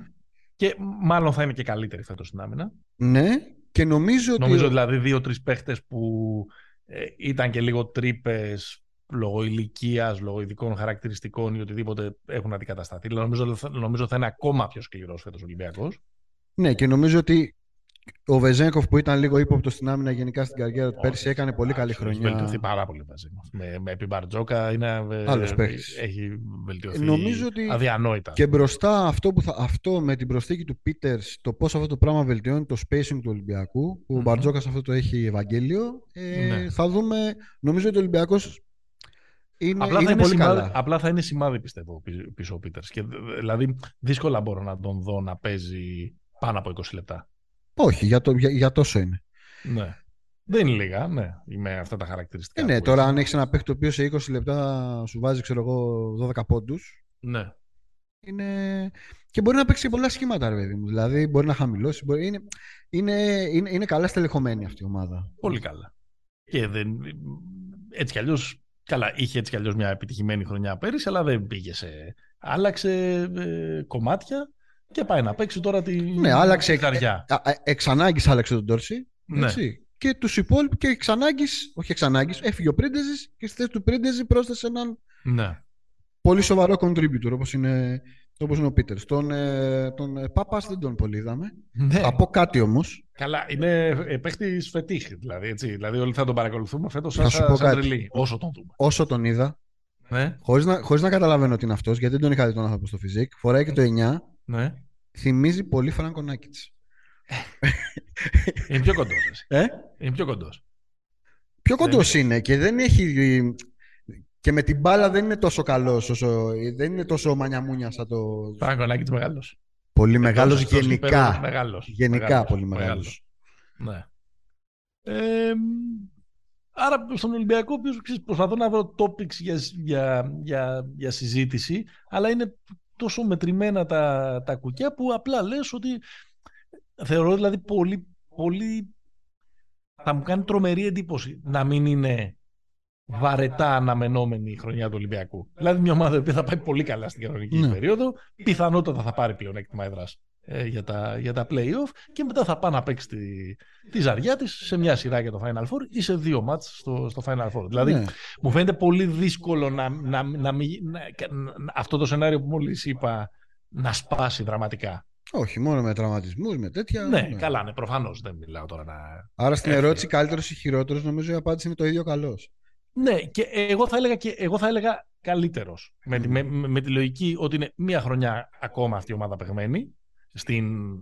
Και μάλλον θα είναι και καλύτερη φέτος στην άμυνα. Ναι, και νομίζω ότι... Νομίζω δηλαδή δύο-τρεις παίχτες που ε, ήταν και λίγο τρύπες λόγω ηλικίας, λόγω ειδικών χαρακτηριστικών ή οτιδήποτε έχουν αντικατασταθεί. Δηλαδή, νομίζω, θα- νομίζω θα είναι ακόμα πιο σκληρός φέτος Ολυμπιακός. Ναι, και νομίζω ότι ο Βεζέγκοφ που ήταν λίγο ύποπτο στην άμυνα γενικά στην καριέρα του πέρσι έκανε πολύ καλή Έχει βελτιωθεί χρονιά. πάρα πολύ μαζί μας. Με, με επί Μπαρτζόκα είναι, ε, Άλλος παίκτης. έχει βελτιωθεί Νομίζω ότι αδιανόητα. Και μπροστά αυτό, που θα, αυτό με την προσθήκη του Πίτερς, το πώς αυτό το πράγμα βελτιώνει το spacing του Ολυμπιακού, που ο Μμμ. Μπαρτζόκας αυτό το έχει Ευαγγέλιο, ε, Ναι. θα δούμε, νομίζω ότι ο Ολυμπιακός είναι, Απλά, είναι θα είναι πολύ σημάδι, καλά. απλά θα είναι σημάδι, πιστεύω, πι- πίσω ο Πίτερς. Δηλαδή, δύσκολα μπορώ να τον δω να παίζει πάνω από 20 λεπτά. Όχι, για, το, για, για τόσο είναι. Ναι. Δεν είναι λίγα, ναι, με αυτά τα χαρακτηριστικά. Ε, ναι, που τώρα έχεις. αν έχεις ένα παίκτη το οποίος σε 20 λεπτά σου βάζει, ξέρω εγώ, 12 πόντους, Ναι. είναι... και μπορεί να παίξει και πολλά σχήματα, ρε παιδί μου. Δηλαδή, μπορεί να χαμηλώσει, μπορεί... είναι, είναι, είναι, είναι καλά στελεχωμένη αυτή η ομάδα. Πολύ καλά. Και δεν, έτσι κι αλλιώς. Καλά, είχε έτσι κι αλλιώς μια επιτυχημένη χρονιά πέρυσι, αλλά δεν πήγε σε. Άλλαξε ε, κομμάτια και πάει να παίξει τώρα τη Ναι, άλλαξε. τη ζαριά. Ε, ε, εξ ανάγκης άλλαξε τον Τόρση. Ναι. Έτσι. Και τους υπόλοιπους και εξ ανάγκης, όχι εξ ανάγκης, έφυγε ο Πρίντεζη και στη θέση του Πρίντεζη πρόσθεσε έναν Ναι. πολύ σοβαρό contributor όπως είναι, όπως είναι ο Πίτερς. Τον, ε, τον ε, Πάπας δεν τον πολύ είδαμε. ναι. Θα πω κάτι όμως. Καλά, είναι παίχτη φετίχ. Δηλαδή, έτσι. δηλαδή, όλοι θα τον παρακολουθούμε φέτος Θα σαν, σου πω σαν κάτι. τρελή. Όσο τον δούμε. Όσο τον είδα, Ναι, χωρίς να, χωρίς να καταλαβαίνω ότι είναι αυτός, γιατί δεν τον είχα δει τον άνθρωπο στο φυσικ, φοράει και το 9. ναι. θυμίζει πολύ Φράνκο Νάκητς. Είναι πιο κοντός. εσύ. Ε; Είναι πιο κοντός. Πιο κοντός Δεν είναι και δεν έχει. Και με την μπάλα δεν είναι τόσο καλός, όσο... δεν είναι τόσο μανιαμούνια σαν το. Φραγκονάκης μεγάλος. Πολύ μεγάλος Εκτός- εκτός γενικά. υπέροχος, Μεγάλος. Γενικά Μεγάλος, πολύ μεγάλος. Ναι. Ε, άρα στον Ολυμπιακό, ο οποίος, ξέρεις, προσπαθώ να βρω topics για, για, για, για συζήτηση, αλλά είναι τόσο μετρημένα τα, τα κουκιά που απλά λες ότι θεωρώ δηλαδή πολύ, πολύ θα μου κάνει τρομερή εντύπωση να μην είναι βαρετά αναμενόμενη η χρονιά του Ολυμπιακού. Δηλαδή μια ομάδα που θα πάει πολύ καλά στην κανονική Ναι. περίοδο, πιθανότατα θα πάρει πλεονέκτημα έδρας ε, για, τα, για τα play-off και μετά θα πάει να παίξει τη, τη ζαριά της σε μια σειρά για το Final Four ή σε δύο μάτς στο, στο Final Four. Δηλαδή Ναι. μου φαίνεται πολύ δύσκολο να, να, να, μην- να- να- αυτό το σενάριο που μόλις είπα να σπάσει δραματικά. Όχι, μόνο με τραυματισμούς, με τέτοια. Ναι, καλά, ναι, προφανώς δεν μιλάω τώρα να, Άρα στην Έφυγε. ερώτηση καλύτερος ή χειρότερος, νομίζω η απάντηση είναι το ίδιο καλός. Ναι, και εγώ θα έλεγα, και εγώ θα έλεγα καλύτερος. Με, τη- με, με, με τη λογική ότι είναι μία χρονιά ακόμα αυτή η ομάδα παιγμένη. Στην.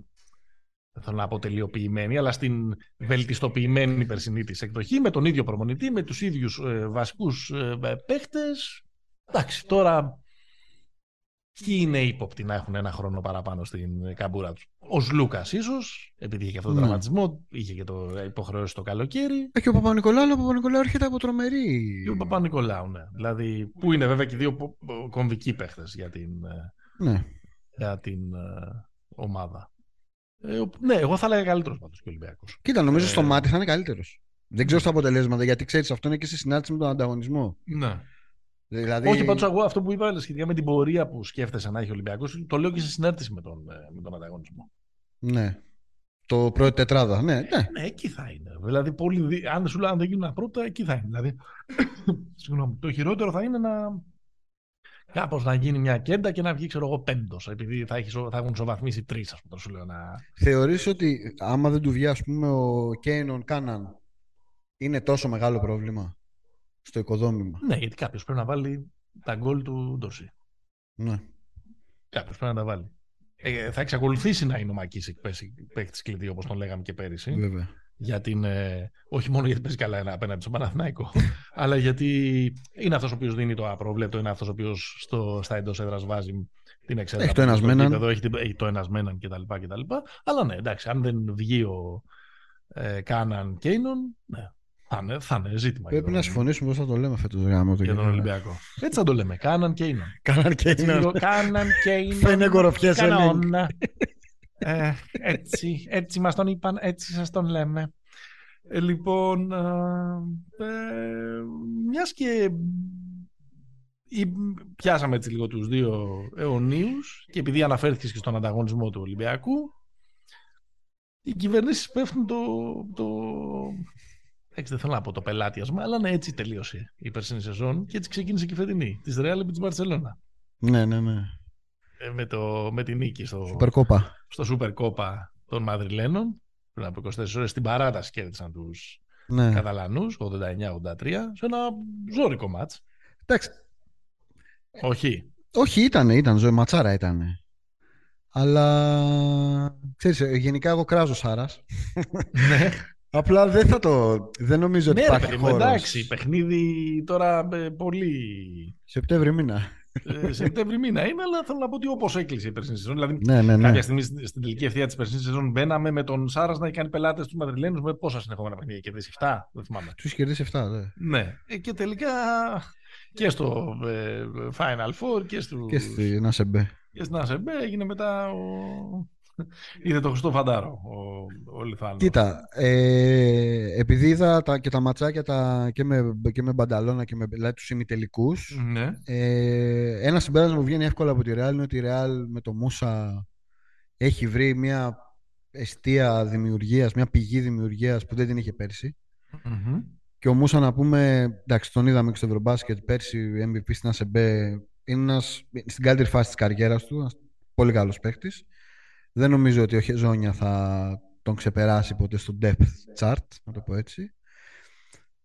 Δεν θέλω να πω τελειοποιημένη, αλλά στην βελτιστοποιημένη περσινή της εκδοχή, με τον ίδιο προμονητή, με τους ίδιους ε, βασικούς ε, παίχτε. Εντάξει, τώρα. Ποιοι είναι ύποπτοι να έχουν ένα χρόνο παραπάνω στην ε, καμπούρα τους; Ο Λούκα, ίσως, επειδή είχε και αυτόν τον Ναι. τραυματισμό, είχε και το υποχρεώσει το καλοκαίρι. Έχει ο Παπα-Νικολάου, αλλά ο Παπα-Νικολάου έρχεται από τρομερή. Και ο Παπα-Νικολάου, ναι. Δηλαδή, που είναι βέβαια και δύο πο- πο- κομβικοί παίχτες για την, ε, Ναι. για την ε, ομάδα. Ε, ο- ναι, εγώ θα έλεγα καλύτερος πάντως και ο Ολυμπιακός. Κοίτα, νομίζω Ε, στο μάτι θα είναι καλύτερος. Δεν ξέρω στα αποτελέσματα, γιατί ξέρεις, αυτό είναι και σε συνάρτηση με τον ανταγωνισμό. Ναι. Δηλαδή, Όχι, πάντως εγώ αυτό που είπα σχετικά με την πορεία που σκέφτεσαι να έχει ο Ολυμπιακός, το λέω και σε συνάρτηση με τον, ε, με τον ανταγωνισμό. Ναι. Το πρώτη τετράδα. Ναι, ναι. Ναι, εκεί θα είναι. Δηλαδή, πολύ, δι- αν δεν σου λέω αν δεν γίνουν πρώτα, εκεί θα είναι. Δηλαδή, συγγνώμη, το χειρότερο θα είναι να κάπως να γίνει μια κέντα και να βγει, ξέρω εγώ, πέμπτος, επειδή θα, έχεις, θα έχουν ισοβαθμίσει τρεις, ας πούμε, τώρα σου λέω να... Θεωρείς ότι άμα δεν του βγει, ας πούμε, ο Κέινον Κάναν, είναι τόσο μεγάλο πρόβλημα; Στο οικοδόμημα. Ναι, γιατί κάποιος πρέπει να βάλει τα γκολ του Ντόρση. Ναι. Κάποιος πρέπει να τα βάλει. Ε, θα εξακολουθήσει να είναι ο Μακίσικ παίχτη κλειδί, όπως τον λέγαμε και πέρυσι. Βέβαια. για την, ε, όχι μόνο γιατί παίζει καλά ένα απέναντι στον Παναθηναϊκό, αλλά γιατί είναι αυτός ο οποίος δίνει το απρόβλεπτο, είναι αυτός ο οποίος στα εντός έδρας βάζει την εξέδρα. Έχει το ένας με έναν. Έχει, την- έχει το ένας με έναν κτλ, κτλ. Αλλά ναι, εντάξει, αν δεν βγει ο ε, Κάναν Κέινον, ναι, θα είναι, θα είναι ζήτημα. Πρέπει για να τον- συμφωνήσουμε πώς θα το λέμε φέτος γάμο το Για τον γενικά. Ολυμπιακό. Έτσι θα το λέμε. Κάναν Κέινον. Κάναν Έτσι λίγο, Κέινον. Κάναν Κέινον. Θα είναι κοροφιές Κανόν. Ε, έτσι, έτσι μας τον είπαν, έτσι σας τον λέμε. Ε, λοιπόν, ε, ε, μιας και ή- πιάσαμε έτσι λίγο τους δύο αιωνίους και επειδή αναφέρθηκες και στον ανταγωνισμό του Ολυμπιακού, οι κυβερνήσεις πέφτουν το, το έτσι δεν θέλω να πω το πελάτιασμα, αλλά ναι, έτσι τελείωσε η περσινή σεζόν και έτσι ξεκίνησε και η φετινή, της Real επί της Μπαρσελώνα. Ναι, ναι, ναι. Ε, με, το, με την νίκη στο, Σούπερ κόπα. στο Super Copa των Μαδριλένων. Πριν από 24 ώρες στην παράταση κέρδισαν τους Ναι. Καταλανούς 89-83 σε ένα ζώρικο μάτς. Εντάξει. Όχι. Όχι, ήταν, ήταν, ζωή ματσάρα ήταν. Αλλά, ξέρεις, ε, γενικά εγώ κράζω Σάρας. ναι, Απλά δεν θα το, δεν νομίζω ότι ναι ρε υπάρχει παιδί μου, χώρος. εντάξει, παιχνίδι τώρα ε, πολύ Σεπτέμβρη μήνα. ε, Σεπτέμβρη μήνα είναι, αλλά θέλω να πω ότι όπως έκλεισε η περσινή σεζόν. Δηλαδή, Ναι, ναι, ναι. κάποια στιγμή στην στην τελική ευθεία της περσινής σεζόν μπαίναμε με τον Σάρας να έχει κάνει πελάτες τους Μαδριλένους με πόσα συνεχόμενα παιχνίδια κερδίσει, 7, δεν θυμάμαι. Τους κερδίσει 7, ναι. Ναι, Ε, και τελικά και στο ε, Final Four και, στους, Και στη να σε μπε. και στην ΑΣΕΜΠΕ έγινε μετά ο... Είδε το Χριστό Φαντάρο ο, ο Λιθάνος. Κοίτα, ε, επειδή είδα τα, και τα ματσάκια τα, και, με, και με Μπανταλώνα και με δηλαδή, τους ημιτελικούς, Ναι. ε, ένα συμπέρασμα που βγαίνει εύκολα από τη Real είναι ότι η Real με το Μούσα έχει βρει μια αιστεία δημιουργίας, μια πηγή δημιουργίας που δεν την είχε πέρσι. Μμμ. Και ο Μούσα να πούμε, εντάξει, τον είδαμε και στο Ευρωμπάσκετ πέρσι, MVP στην ΑΣΕΜΠΕ, είναι ένας, στην καλύτερη φάση της καριέρας του, ένας πολύ καλός παίκτης. Δεν νομίζω ότι ο Χεζόνια θα τον ξεπεράσει ποτέ στο depth chart, να το πω έτσι.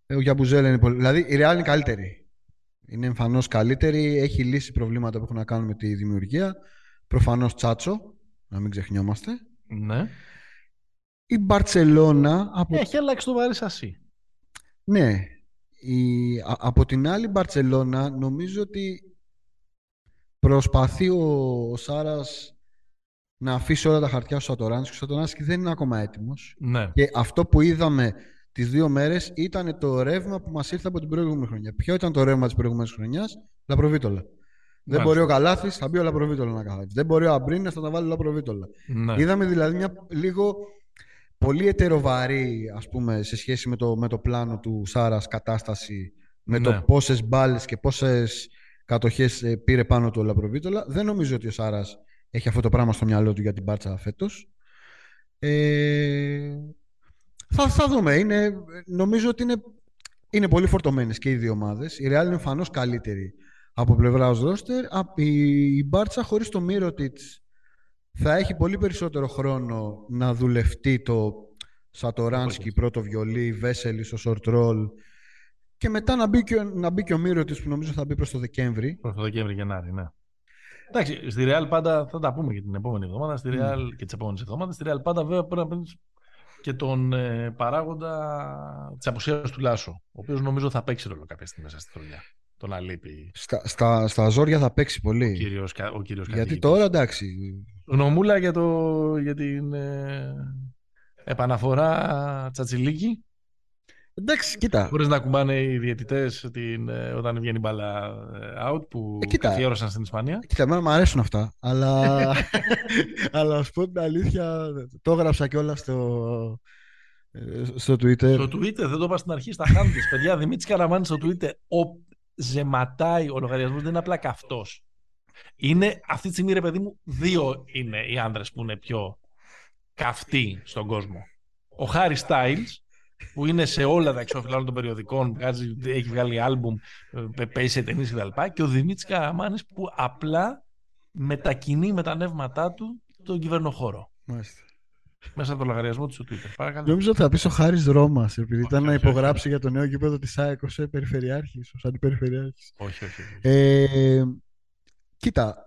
Ε, Ο Γιαμπουζέλ είναι πολύ... Δηλαδή, η Real είναι καλύτερη. Είναι εμφανώς καλύτερη, έχει λύσει προβλήματα που έχουν να κάνουν με τη δημιουργία. Προφανώς Τσάτσο, να μην ξεχνιόμαστε. Ναι. Η Μπαρτσελώνα από... Έχει αλλάξει το βάρη σασί. Ναι. Η... α- Από την άλλη Μπαρτσελώνα νομίζω ότι προσπαθεί ο, ο Σάρας να αφήσει όλα τα χαρτιά στο Σατοράνσκι. Ο Σατοράνσκι δεν είναι ακόμα έτοιμος. Ναι. Και αυτό που είδαμε τις δύο μέρες ήταν το ρεύμα που μας ήρθε από την προηγούμενη χρονιά. Ποιο ήταν το ρεύμα της προηγούμενης χρονιάς; Λαπροβίτολα. Δεν Μάλιστα. μπορεί ο Καλάθης, θα μπει ο Λαπροβίτολα να καθίσει. Δεν μπορεί ο Αμπρίνας, θα τα βάλει ο Λαπροβίτολα. ναι. Είδαμε δηλαδή μια λίγο πολύ ετεροβαρή, ας πούμε, σε σχέση με το, με το πλάνο του Σάρας κατάσταση, με Ναι. το πόσες μπάλες και πόσες κατοχές ε, πήρε πάνω του ο Λαπροβίτολα. Δεν νομίζω ότι ο Σάρας έχει αυτό το πράγμα στο μυαλό του για την Μπάρτσα φέτος. Ε, θα, θα δούμε. Είναι, νομίζω ότι είναι, είναι πολύ φορτωμένες και οι δύο ομάδες. Η Real είναι εμφανώς καλύτερη από πλευρά ως ρόστερ. Α, Η, η Μπάρτσα χωρίς το Μύρωτιτς θα έχει πολύ περισσότερο χρόνο να δουλευτεί το Σατοράνσκι, πρώτο βιολί, Βέσελης, ο Σορτρόλ και μετά να μπει και, ο- να μπει και ο Μύρωτιτς που νομίζω θα μπει προς το Δεκέμβρη. Προς το Δεκέμβρη Γενάρη, ναι. Εντάξει, στη Real πάντα θα τα πούμε και την επόμενη εβδομάδα. Στη Real και τις επόμενες εβδομάδες. Στη Real πάντα βέβαια πρέπει να παίρνει και τον ε, παράγοντα της απουσίας του Λάσο. Ο οποίος νομίζω θα παίξει ρόλο κάποια στιγμή μέσα στη χρονιά. Το να λείπει Στα, στα, στα ζόρια θα παίξει ο πολύ. κύριο ο κύριος Γιατί καθηγητής. τώρα εντάξει. Γνωμούλα για, το, για την ε, επαναφορά Τσατσιλίκη. Εντάξει, κοίτα. Χωρί να κουμπάνε οι διαιτητές όταν βγαίνει η μπάλα ε, out που Ε, κοίτα. καθιέρωσαν στην Ισπανία. Κοίτα, εμένα μου αρέσουν αυτά. Αλλά, αλλά να σου πω την αλήθεια, το έγραψα κιόλας στο, ε, στο Twitter. Στο Twitter, δεν το είπα στην αρχή, στα χάντη. Παιδιά, Δημήτρης Καραμάνης στο Twitter. Ο ζεματάει ο λογαριασμός δεν είναι απλά καυτός. Είναι αυτή τη στιγμή, ρε παιδί μου, δύο είναι οι άνδρες που είναι πιο καυτοί στον κόσμο. Ο Χάρι Στάιλς, που είναι σε όλα τα εξώφυλλα όλων των περιοδικών, βγάζει, έχει βγάλει άλμπουμ, ε, παίζει σε ταινίες κτλ. Και ο Δημήτρης Καραμάνης που απλά μετακινεί με τα νεύματά του τον κυβερνοχώρο. Μάλιστα. Μέσα από το λογαριασμό του στο Twitter. Παρακαλώ. Νομίζω ότι θα πεις ο Χάρης Ρώμα, επειδή Όχι, ήταν να όχι, όχι. υπογράψει για το νέο γήπεδο της ΑΕΚ ως περιφερειάρχης, ως αντιπεριφερειάρχης. Όχι, όχι. όχι. Ε, κοίτα.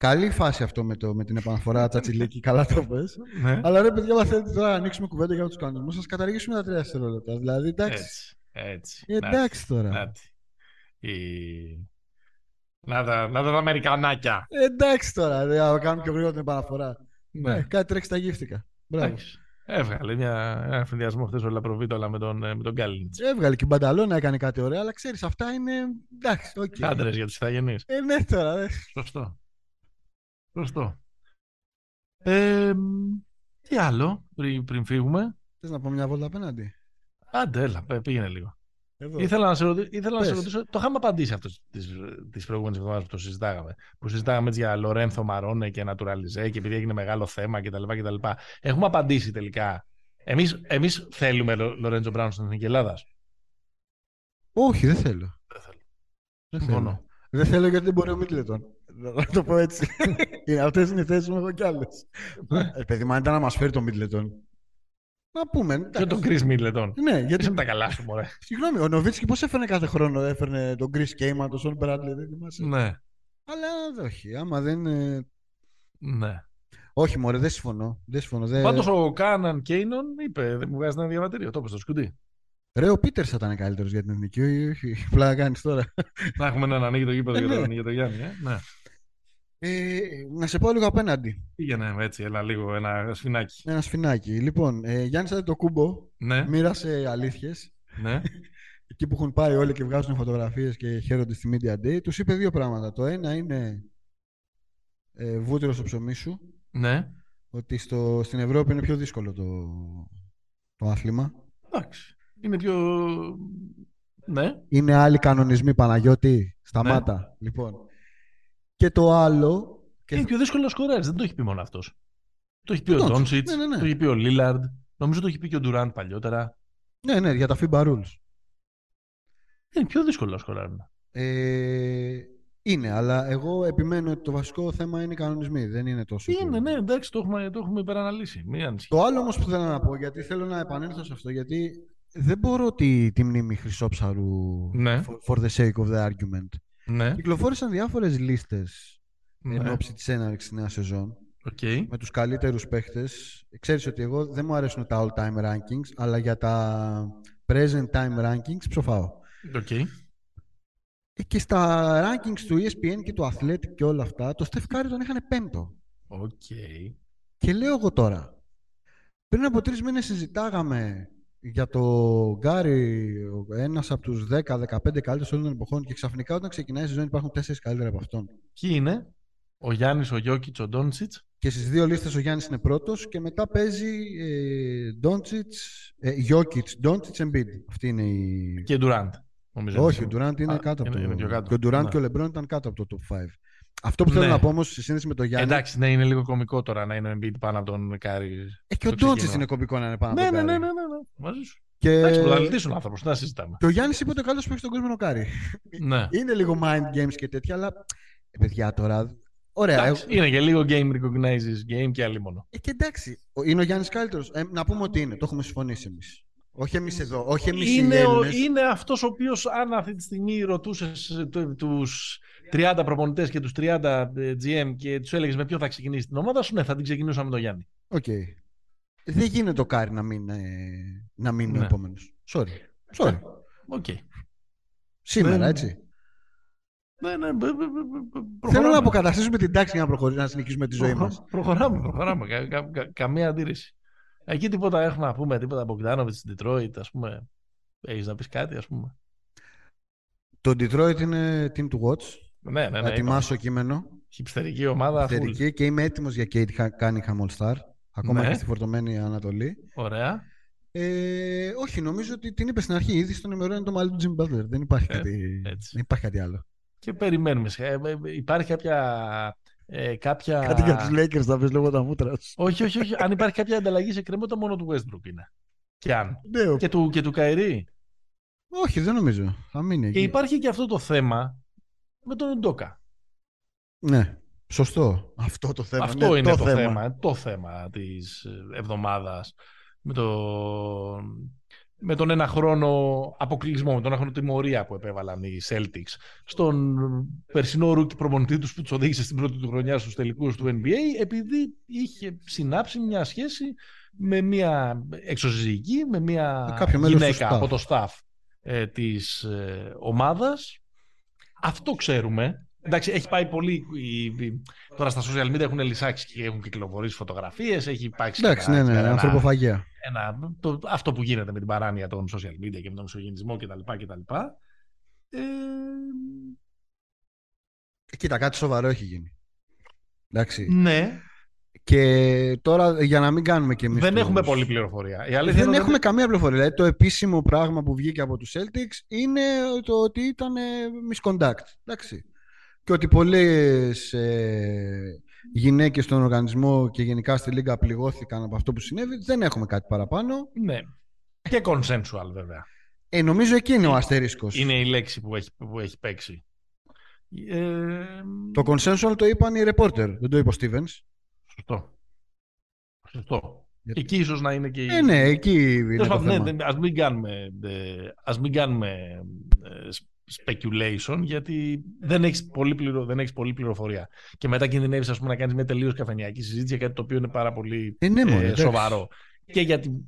Καλή φάση αυτό με, το, με την επαναφορά Τσατσιλίκη, καλά το πες. Ναι. Αλλά ρε παιδιά, αν θέλετε τώρα να ανοίξουμε κουβέντα για τους κανονισμού, σα καταργήσουμε τα τρία δευτερόλεπτα. Δηλαδή, εντάξει. Έτσι. Έτσι. Ε, εντάξει τώρα. Νάτη. Η... Να τα, να τα, τα Αμερικανάκια. Ε, εντάξει τώρα. ρε, Να κάνουμε πιο γρήγορα την επαναφορά. Ναι. Ε, κάτι τρέχει στα γύφτικα. Μπράβο. Εντάξει. Έβγαλε μια, ένα συνδυασμό χθες ο Λαπροβίτολα με τον, ε, με τον Γκάλιντ. Έβγαλε και η Μπανταλόνα, έκανε κάτι ωραίο, αλλά ξέρεις, αυτά είναι. Εντάξει, οκ. Χάντρες για τους ιθαγενείς. Ε, ναι, τώρα. Δε. Σωστό. Σωστό. Ε, τι άλλο πριν, πριν φύγουμε; Θες να πω μια βόλτα απέναντι; Άντε, έλα, πέ- πήγαινε λίγο. Εδώ. Ήθελα να σε, ρωτήσω, ήθελα να σε Πες. ρωτήσω, το είχαμε απαντήσει αυτό τις, τις προηγούμενες εβδομάδες που το συζητάγαμε. Που συζητάγαμε έτσι για Λορένθο Μαρόνε και Νατουραλιζέ και επειδή έγινε μεγάλο θέμα κτλ. κτλ. Έχουμε απαντήσει τελικά. Εμείς, εμείς θέλουμε Λο- Λορέντζο Μπράουν στην Εθνική Ελλάδας. Όχι, δεν θέλω. Δεν θέλω. Δεν Συμφωνώ. θέλω. Δεν θέλω γιατί δεν μπορεί ο Μίτλετον. Να το πω έτσι. Αυτές είναι οι θέσεις μου, εγώ κι άλλες. ε, παιδί μου, αν ήταν να μας φέρει το Μίτλετον. Να πούμε. Και εντάξει. τον Chris Middleton. Ναι, Είσαι γιατί. με τα καλά σου, μωρέ. Συγγνώμη, ο Νοβίτσκι πώς έφερνε κάθε χρόνο, έφερνε τον Chris Κέιμα, τον Σον Μπράντλε, δεν θυμάσαι. ναι, Αλλά όχι, άμα δεν. είναι- ναι. Όχι, μωρέ, δεν συμφωνώ. Δεν συμφωνώ. Δεν... Πάντως ο Κάναν Κέινον είπε, δεν μου βγάζει ένα διαβατήριο, το είπε στο σκουντί. Ρε, ο Πίτερ θα ήταν καλύτερος για την εθνική, όχι, όχι. Πλάκα κάνεις τώρα. Να έχουμε έναν ανοίγει το γήπεδο Ε, για, ναι. τον, για τον Γιάννη. Ε; Ναι. Ε, να σε πω λίγο απέναντι. Πήγαινε έτσι, ένα λίγο, ένα σφινάκι. Ένα σφινάκι. Λοιπόν, ε, Γιάννη το κούμπο Ναι, μοίρασε αλήθειες. ναι. εκεί που έχουν πάει όλοι και βγάζουν φωτογραφίες και χαίρονται στη Media Day, τους είπε δύο πράγματα. Το ένα είναι ε, βούτυρο στο ψωμί σου, ναι. ότι στο, στην Ευρώπη είναι πιο δύσκολο το, το άθλημα. Εντάξει. Είναι πιο. Ναι. Είναι άλλοι κανονισμοί, Παναγιώτη, σταμάτα. Λοιπόν. Και το άλλο... Και... Είναι πιο δύσκολο να σκοράρεις. Δεν το έχει πει μόνο αυτός. Το έχει πει ο Doncic. Ντόνσιτς, Ναι, ναι, ναι. το έχει πει ο Λίλαρντ. Νομίζω το έχει πει και ο Ντουράντ παλιότερα. Ναι, ναι, για τα FIBA rules. Είναι πιο δύσκολο να σκοράρουν. Ε, είναι, αλλά εγώ επιμένω ότι το βασικό θέμα είναι οι κανονισμοί. Δεν είναι τόσο... το- Είναι, ναι, εντάξει, το έχουμε, το έχουμε υπεραναλύσει. Μην ανησυχείς. Το άλλο όμως που θέλω να πω, γιατί θέλω να επανέλθω σε αυτό, γιατί δεν μπορώ τη, τη μνήμη Χρυσόψαρου Ναι. for, for the sake of the argument. Ναι, Κυκλοφόρησαν διάφορες λίστες ναι. εν ώψη της έναρξης της νέας σεζόν Okay. με τους καλύτερους παίχτες. Ξέρεις ότι εγώ δεν μου αρέσουν τα all-time rankings, αλλά για τα present time rankings ψοφάω. Okay. Ε, Και στα rankings του ESPN και του Athletic και όλα αυτά, το Steph Curry τον είχαν πέμπτο. Okay. Και λέω εγώ τώρα, πριν από τρεις μήνες συζητάγαμε για το Γκάρι, ένας από τους 10-15 καλύτερους όλων των εποχών και ξαφνικά όταν ξεκινάει η σεζόν υπάρχουν τέσσερις καλύτεροι από αυτόν. Ποιοι είναι, ο Γιάννης, ο Γιώκητς, ο Ντόντσιτς. Και στις δύο λίστες ο Γιάννης είναι πρώτος και μετά παίζει ε, Ντόντσιτς, ε, Γιώκητς, Ντόντσιτς, Embiid. Αυτή είναι η... Και Ντουράντ. Νομίζω Όχι, ο είναι. Ντουράντ είναι Α, κάτω από είναι- είναι το... πιο κάτω. Και ο Ντουράντ Ναι. και ο Λεμπρόν ήταν κάτω από το top 5. Αυτό που θέλω Ναι. να πω όμως σε σύνδεση με το Γιάννη... Εντάξει, ναι, είναι λίγο κωμικό τώρα να είναι ο Embiid πάνω από τον Κάρι. ε, και ο το Ντόντσιτς ξεκίνημα. είναι κωμικό να είναι πάνω Ναι, από ναι, τον ναι, Κάρι. ναι, ναι, ναι. Μαζί σου. Και... Εντάξει, πρωταθλητής ο άνθρωπος, τι να συζητάμε. και ο Γιάννης είπε ότι ο καλύτερος παίκτης στον κόσμο είναι ο Κάρι. Ναι. είναι λίγο mind games και τέτοια, αλλά... Ε, παιδιά τώρα... Ωραία, Εντάξει, εγώ- είναι και λίγο game recognizes game και άλλη μόνο. Ε, και εντάξει, ο- είναι ο Γιάννης καλύτερος. Ε, να πούμε ότι είναι, το έχουμε συμφωνήσει εμείς. Όχι εμείς εδώ, όχι εμείς οι Είναι, ο, Έλληνες. είναι αυτός ο οποίος αν αυτή τη στιγμή ρωτούσες τους 30 προπονητές και τους 30 GM και τους έλεγες με ποιο θα ξεκινήσεις την ομάδα σου, ναι, θα την ξεκινούσα με τον Γιάννη. Οκ. Δεν γίνεται ο Κάρι να μην, ε, να μην είναι ο Ναι. επόμενος. Sorry. Sorry. Οκ. Σήμερα, Δεν- έτσι. Ναι, ναι, μπ- μπ- μπ- μπ- Θέλω προχωράμε. να αποκαταστήσουμε την τάξη για να, προχωρήσουμε, να συνεχίσουμε τη ζωή Προχω- μα. Προχωράμε, προχωράμε. Κα- κα- κα- καμία αντίρρηση. Εκεί τίποτα έχουμε να πούμε, τίποτα από Μπογκντάνοβιτς στην Detroit, ας πούμε. Έχεις να πεις κάτι, ας πούμε. Το Detroit είναι team to watch. Ναι, ναι, Θα ναι. ετοιμάσω κείμενο. Χυψτερική ομάδα, full. Θετική και είμαι έτοιμος για Kate Cunningham All Star. Ακόμα Ναι. και στη φορτωμένη Ανατολή. Ωραία. Ε, όχι, νομίζω ότι την είπες στην αρχή. Ήδη στον ημερό είναι το μαλλί του Jim Butler. Δεν υπάρχει, Ε, κάτι, έτσι. δεν υπάρχει κάτι άλλο. Και περιμένουμε. Ε, ε, υπάρχει κάποια... Ε, κάποια... Κάτι για τους Lakers θα πεις λόγω τα μούτρα σου. όχι, όχι, όχι. αν υπάρχει κάποια ανταλλαγή σε κρεμότητα, μόνο του Westbrook είναι. Και αν. Ναι, ο- Και του, και του Κάιρι. Όχι, δεν νομίζω. Θα μείνει εκεί. Και υπάρχει και αυτό το θέμα με τον Ουντόκα. Ναι, σωστό. Αυτό το θέμα. Αυτό ναι, είναι το, θέμα. Το θέμα της ε, εβδομάδας. Με, το... με τον ένα χρόνο αποκλεισμό, με τον ένα χρόνο τιμωρία που επέβαλαν οι Celtics στον περσινό rookie προπονητή τους που τους οδήγησε στην πρώτη του χρονιά στους τελικούς του NBA επειδή είχε συνάψει μια σχέση με μια εξωσυζυγική, με μια Με κάποιο μέλος του γυναίκα staff. από το staff ε, της ε, ομάδας. Αυτό ξέρουμε. Εντάξει, έχει πάει πολύ. η- η- Τώρα στα social media έχουν λυσάξεις και έχουν κυκλοφορήσει φωτογραφίες. Έχει υπάρξει. Εντάξει, ένα- ναι, ναι, ένα- ανθρωποφαγία. ένα, το, αυτό που γίνεται με την παράνοια των social media και με τον ισογενισμό κτλ. κτλ. Ε, Ε, Κοίτα, κάτι σοβαρό έχει γίνει. Εντάξει. ναι, Και τώρα για να μην κάνουμε και εμείς δεν τους- έχουμε πολλή πληροφορία. Η αλήθεια Δεν είναι έχουμε ότι καμία πληροφορία. Δηλαδή, το επίσημο πράγμα που βγήκε από τους Celtics είναι το ότι ήταν ε, misconduct. Εντάξει. Και ότι πολλές ε, γυναίκες στον οργανισμό και γενικά στη Λίγκα πληγώθηκαν από αυτό που συνέβη. Δεν έχουμε κάτι παραπάνω. Ναι. Και consensual βέβαια. Ε, νομίζω εκεί είναι ο αστερίσκος. Είναι η λέξη που έχει, που έχει παίξει. Ε, Το consensual το είπαν οι reporter, δεν το είπε ο Stevens. Σωστό. Σωστό. Γιατί- Εκεί ίσως να είναι και η... Ε, ναι, εκεί είναι Τέλος το πάντων, ναι, θέμα. δεν- ας μην κάνουμε, ε, ας μην κάνουμε ε, speculation γιατί δεν έχεις πολύ, πληρο, δεν έχεις πολύ πληροφορία. Και μετά κινδυνεύεις ας πούμε, να κάνεις μια τελείως καφενειακή συζήτηση για κάτι το οποίο είναι πάρα πολύ Ε, ναι, μωρέ, ε, εντάξει. σοβαρό. Και γιατί ε, ε, ε,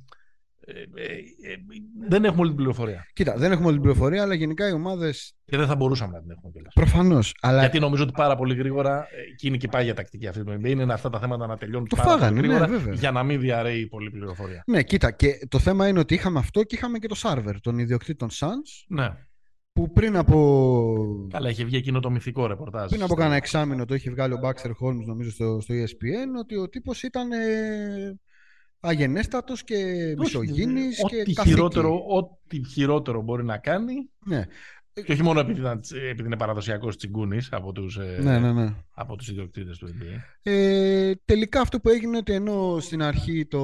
δεν έχουμε όλη την πληροφορία. Κοίτα, δεν έχουμε όλη την πληροφορία, αλλά γενικά οι ομάδες Και δεν θα μπορούσαμε να την έχουμε κιόλας. προφανώς. Αλλά Γιατί νομίζω ότι πάρα πολύ γρήγορα, ε, και είναι και πάει για τακτική αυτή το NBA, είναι αυτά τα θέματα να τελειώνουν Το πάρα φάγανε, πολύ ναι, γρήγορα βέβαια. για να μην διαρρέει πολλή πληροφορία. Ναι, κοίτα, και το θέμα είναι ότι είχαμε αυτό και είχαμε και το Σάρβερ, τον ιδιοκτήτη των Suns, Ναι. που πριν από, Καλά, είχε βγει εκείνο το μυθικό ρεπορτάζ. πριν από κάνα εξάμεινο το είχε βγάλει ο Baxter Holmes, νομίζω, στο, στο ESPN, ότι ο τύπος ήταν ε, αγενέστατος και μισογίνης και ό,τι καθήκη. χειρότερο, ό,τι χειρότερο μπορεί να κάνει. Ναι, Και όχι μόνο επειδή, ήταν- επειδή είναι παραδοσιακός τσιγκούνης από τους ναι, ναι. ναι. από τους ιδιοκτήτες του NBA. Ε, τελικά αυτό που έγινε ότι ενώ στην αρχή το,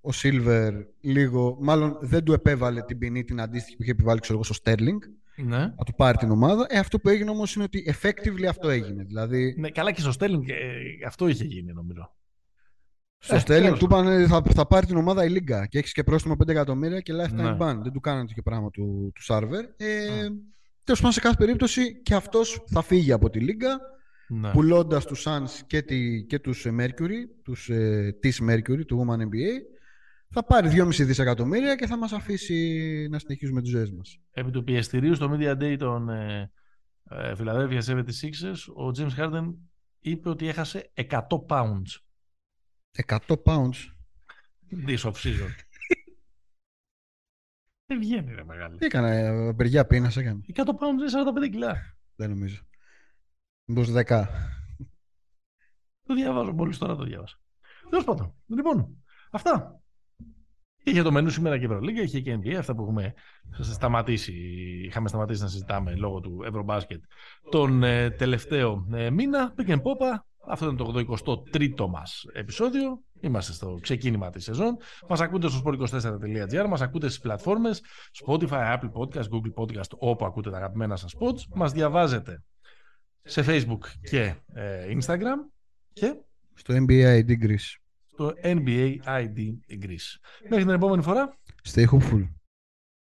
ο Silver λίγο, μάλλον δεν του επέβαλε την ποινή την αντίστοιχη που είχε επιβάλει ξέρω εγώ, στο Sterling, Ναι. να του πάρει την ομάδα. Ε, αυτό που έγινε όμως είναι ότι effectively αυτό έγινε. Δηλαδή, ναι. Καλά και στο Sterling ε, αυτό είχε γίνει νομίζω. Στο Ε, Sterling τέλος του είπαν θα, θα πάρει την ομάδα η Λίγκα και έχεις και πρόστιμο 5 εκατομμύρια και lifetime Ναι. ban. Δεν του κάνανε τέτοιο πράγμα του, του Σάρβερ. Ε, Τέλος πάντων, σε κάθε περίπτωση και αυτός θα φύγει από τη Λίγκα. ναι. πουλώντας τους Suns και, τη, και τους Mercury, τους, ε, της Mercury, του Woman NBA, θα πάρει 2,5 δισεκατομμύρια και θα μας αφήσει να συνεχίσουμε τις ζωές μας. Επί του πιεστηρίου στο Media Day των ε, ε, Philadelphia 76ers, ο James Harden είπε ότι έχασε 100 pounds. 100 pounds? This off season. Δεν βγαίνει ρε μεγάλη. Τι έκανε, παιδιά πείνας έκανε. 100 pounds είναι 45 κιλά. Δεν νομίζω. Μήπως 10. Το διαβάζω, μόλις τώρα το διάβασα. Τέλος πάντων. Λοιπόν, αυτά. Είχε το μενού σήμερα και η Ευρωλίγκα, είχε και NBA, αυτά που έχουμε σταματήσει, είχαμε σταματήσει να συζητάμε λόγω του Ευρωμπάσκετ τον ε, τελευταίο ε, μήνα. Πήγαινε πόπα, αυτό είναι το 83ο μας επεισόδιο. Είμαστε στο ξεκίνημα της σεζόν. Μας ακούτε στο sport24.gr, μας ακούτε στις πλατφόρμες Spotify, Apple Podcast, Google Podcast, όπου ακούτε τα αγαπημένα σας pods. Μας διαβάζετε σε Facebook και ε, Instagram και στο NBA ID Greece. Στο NBA ID Greece. Μέχρι την επόμενη φορά. Stay hopeful.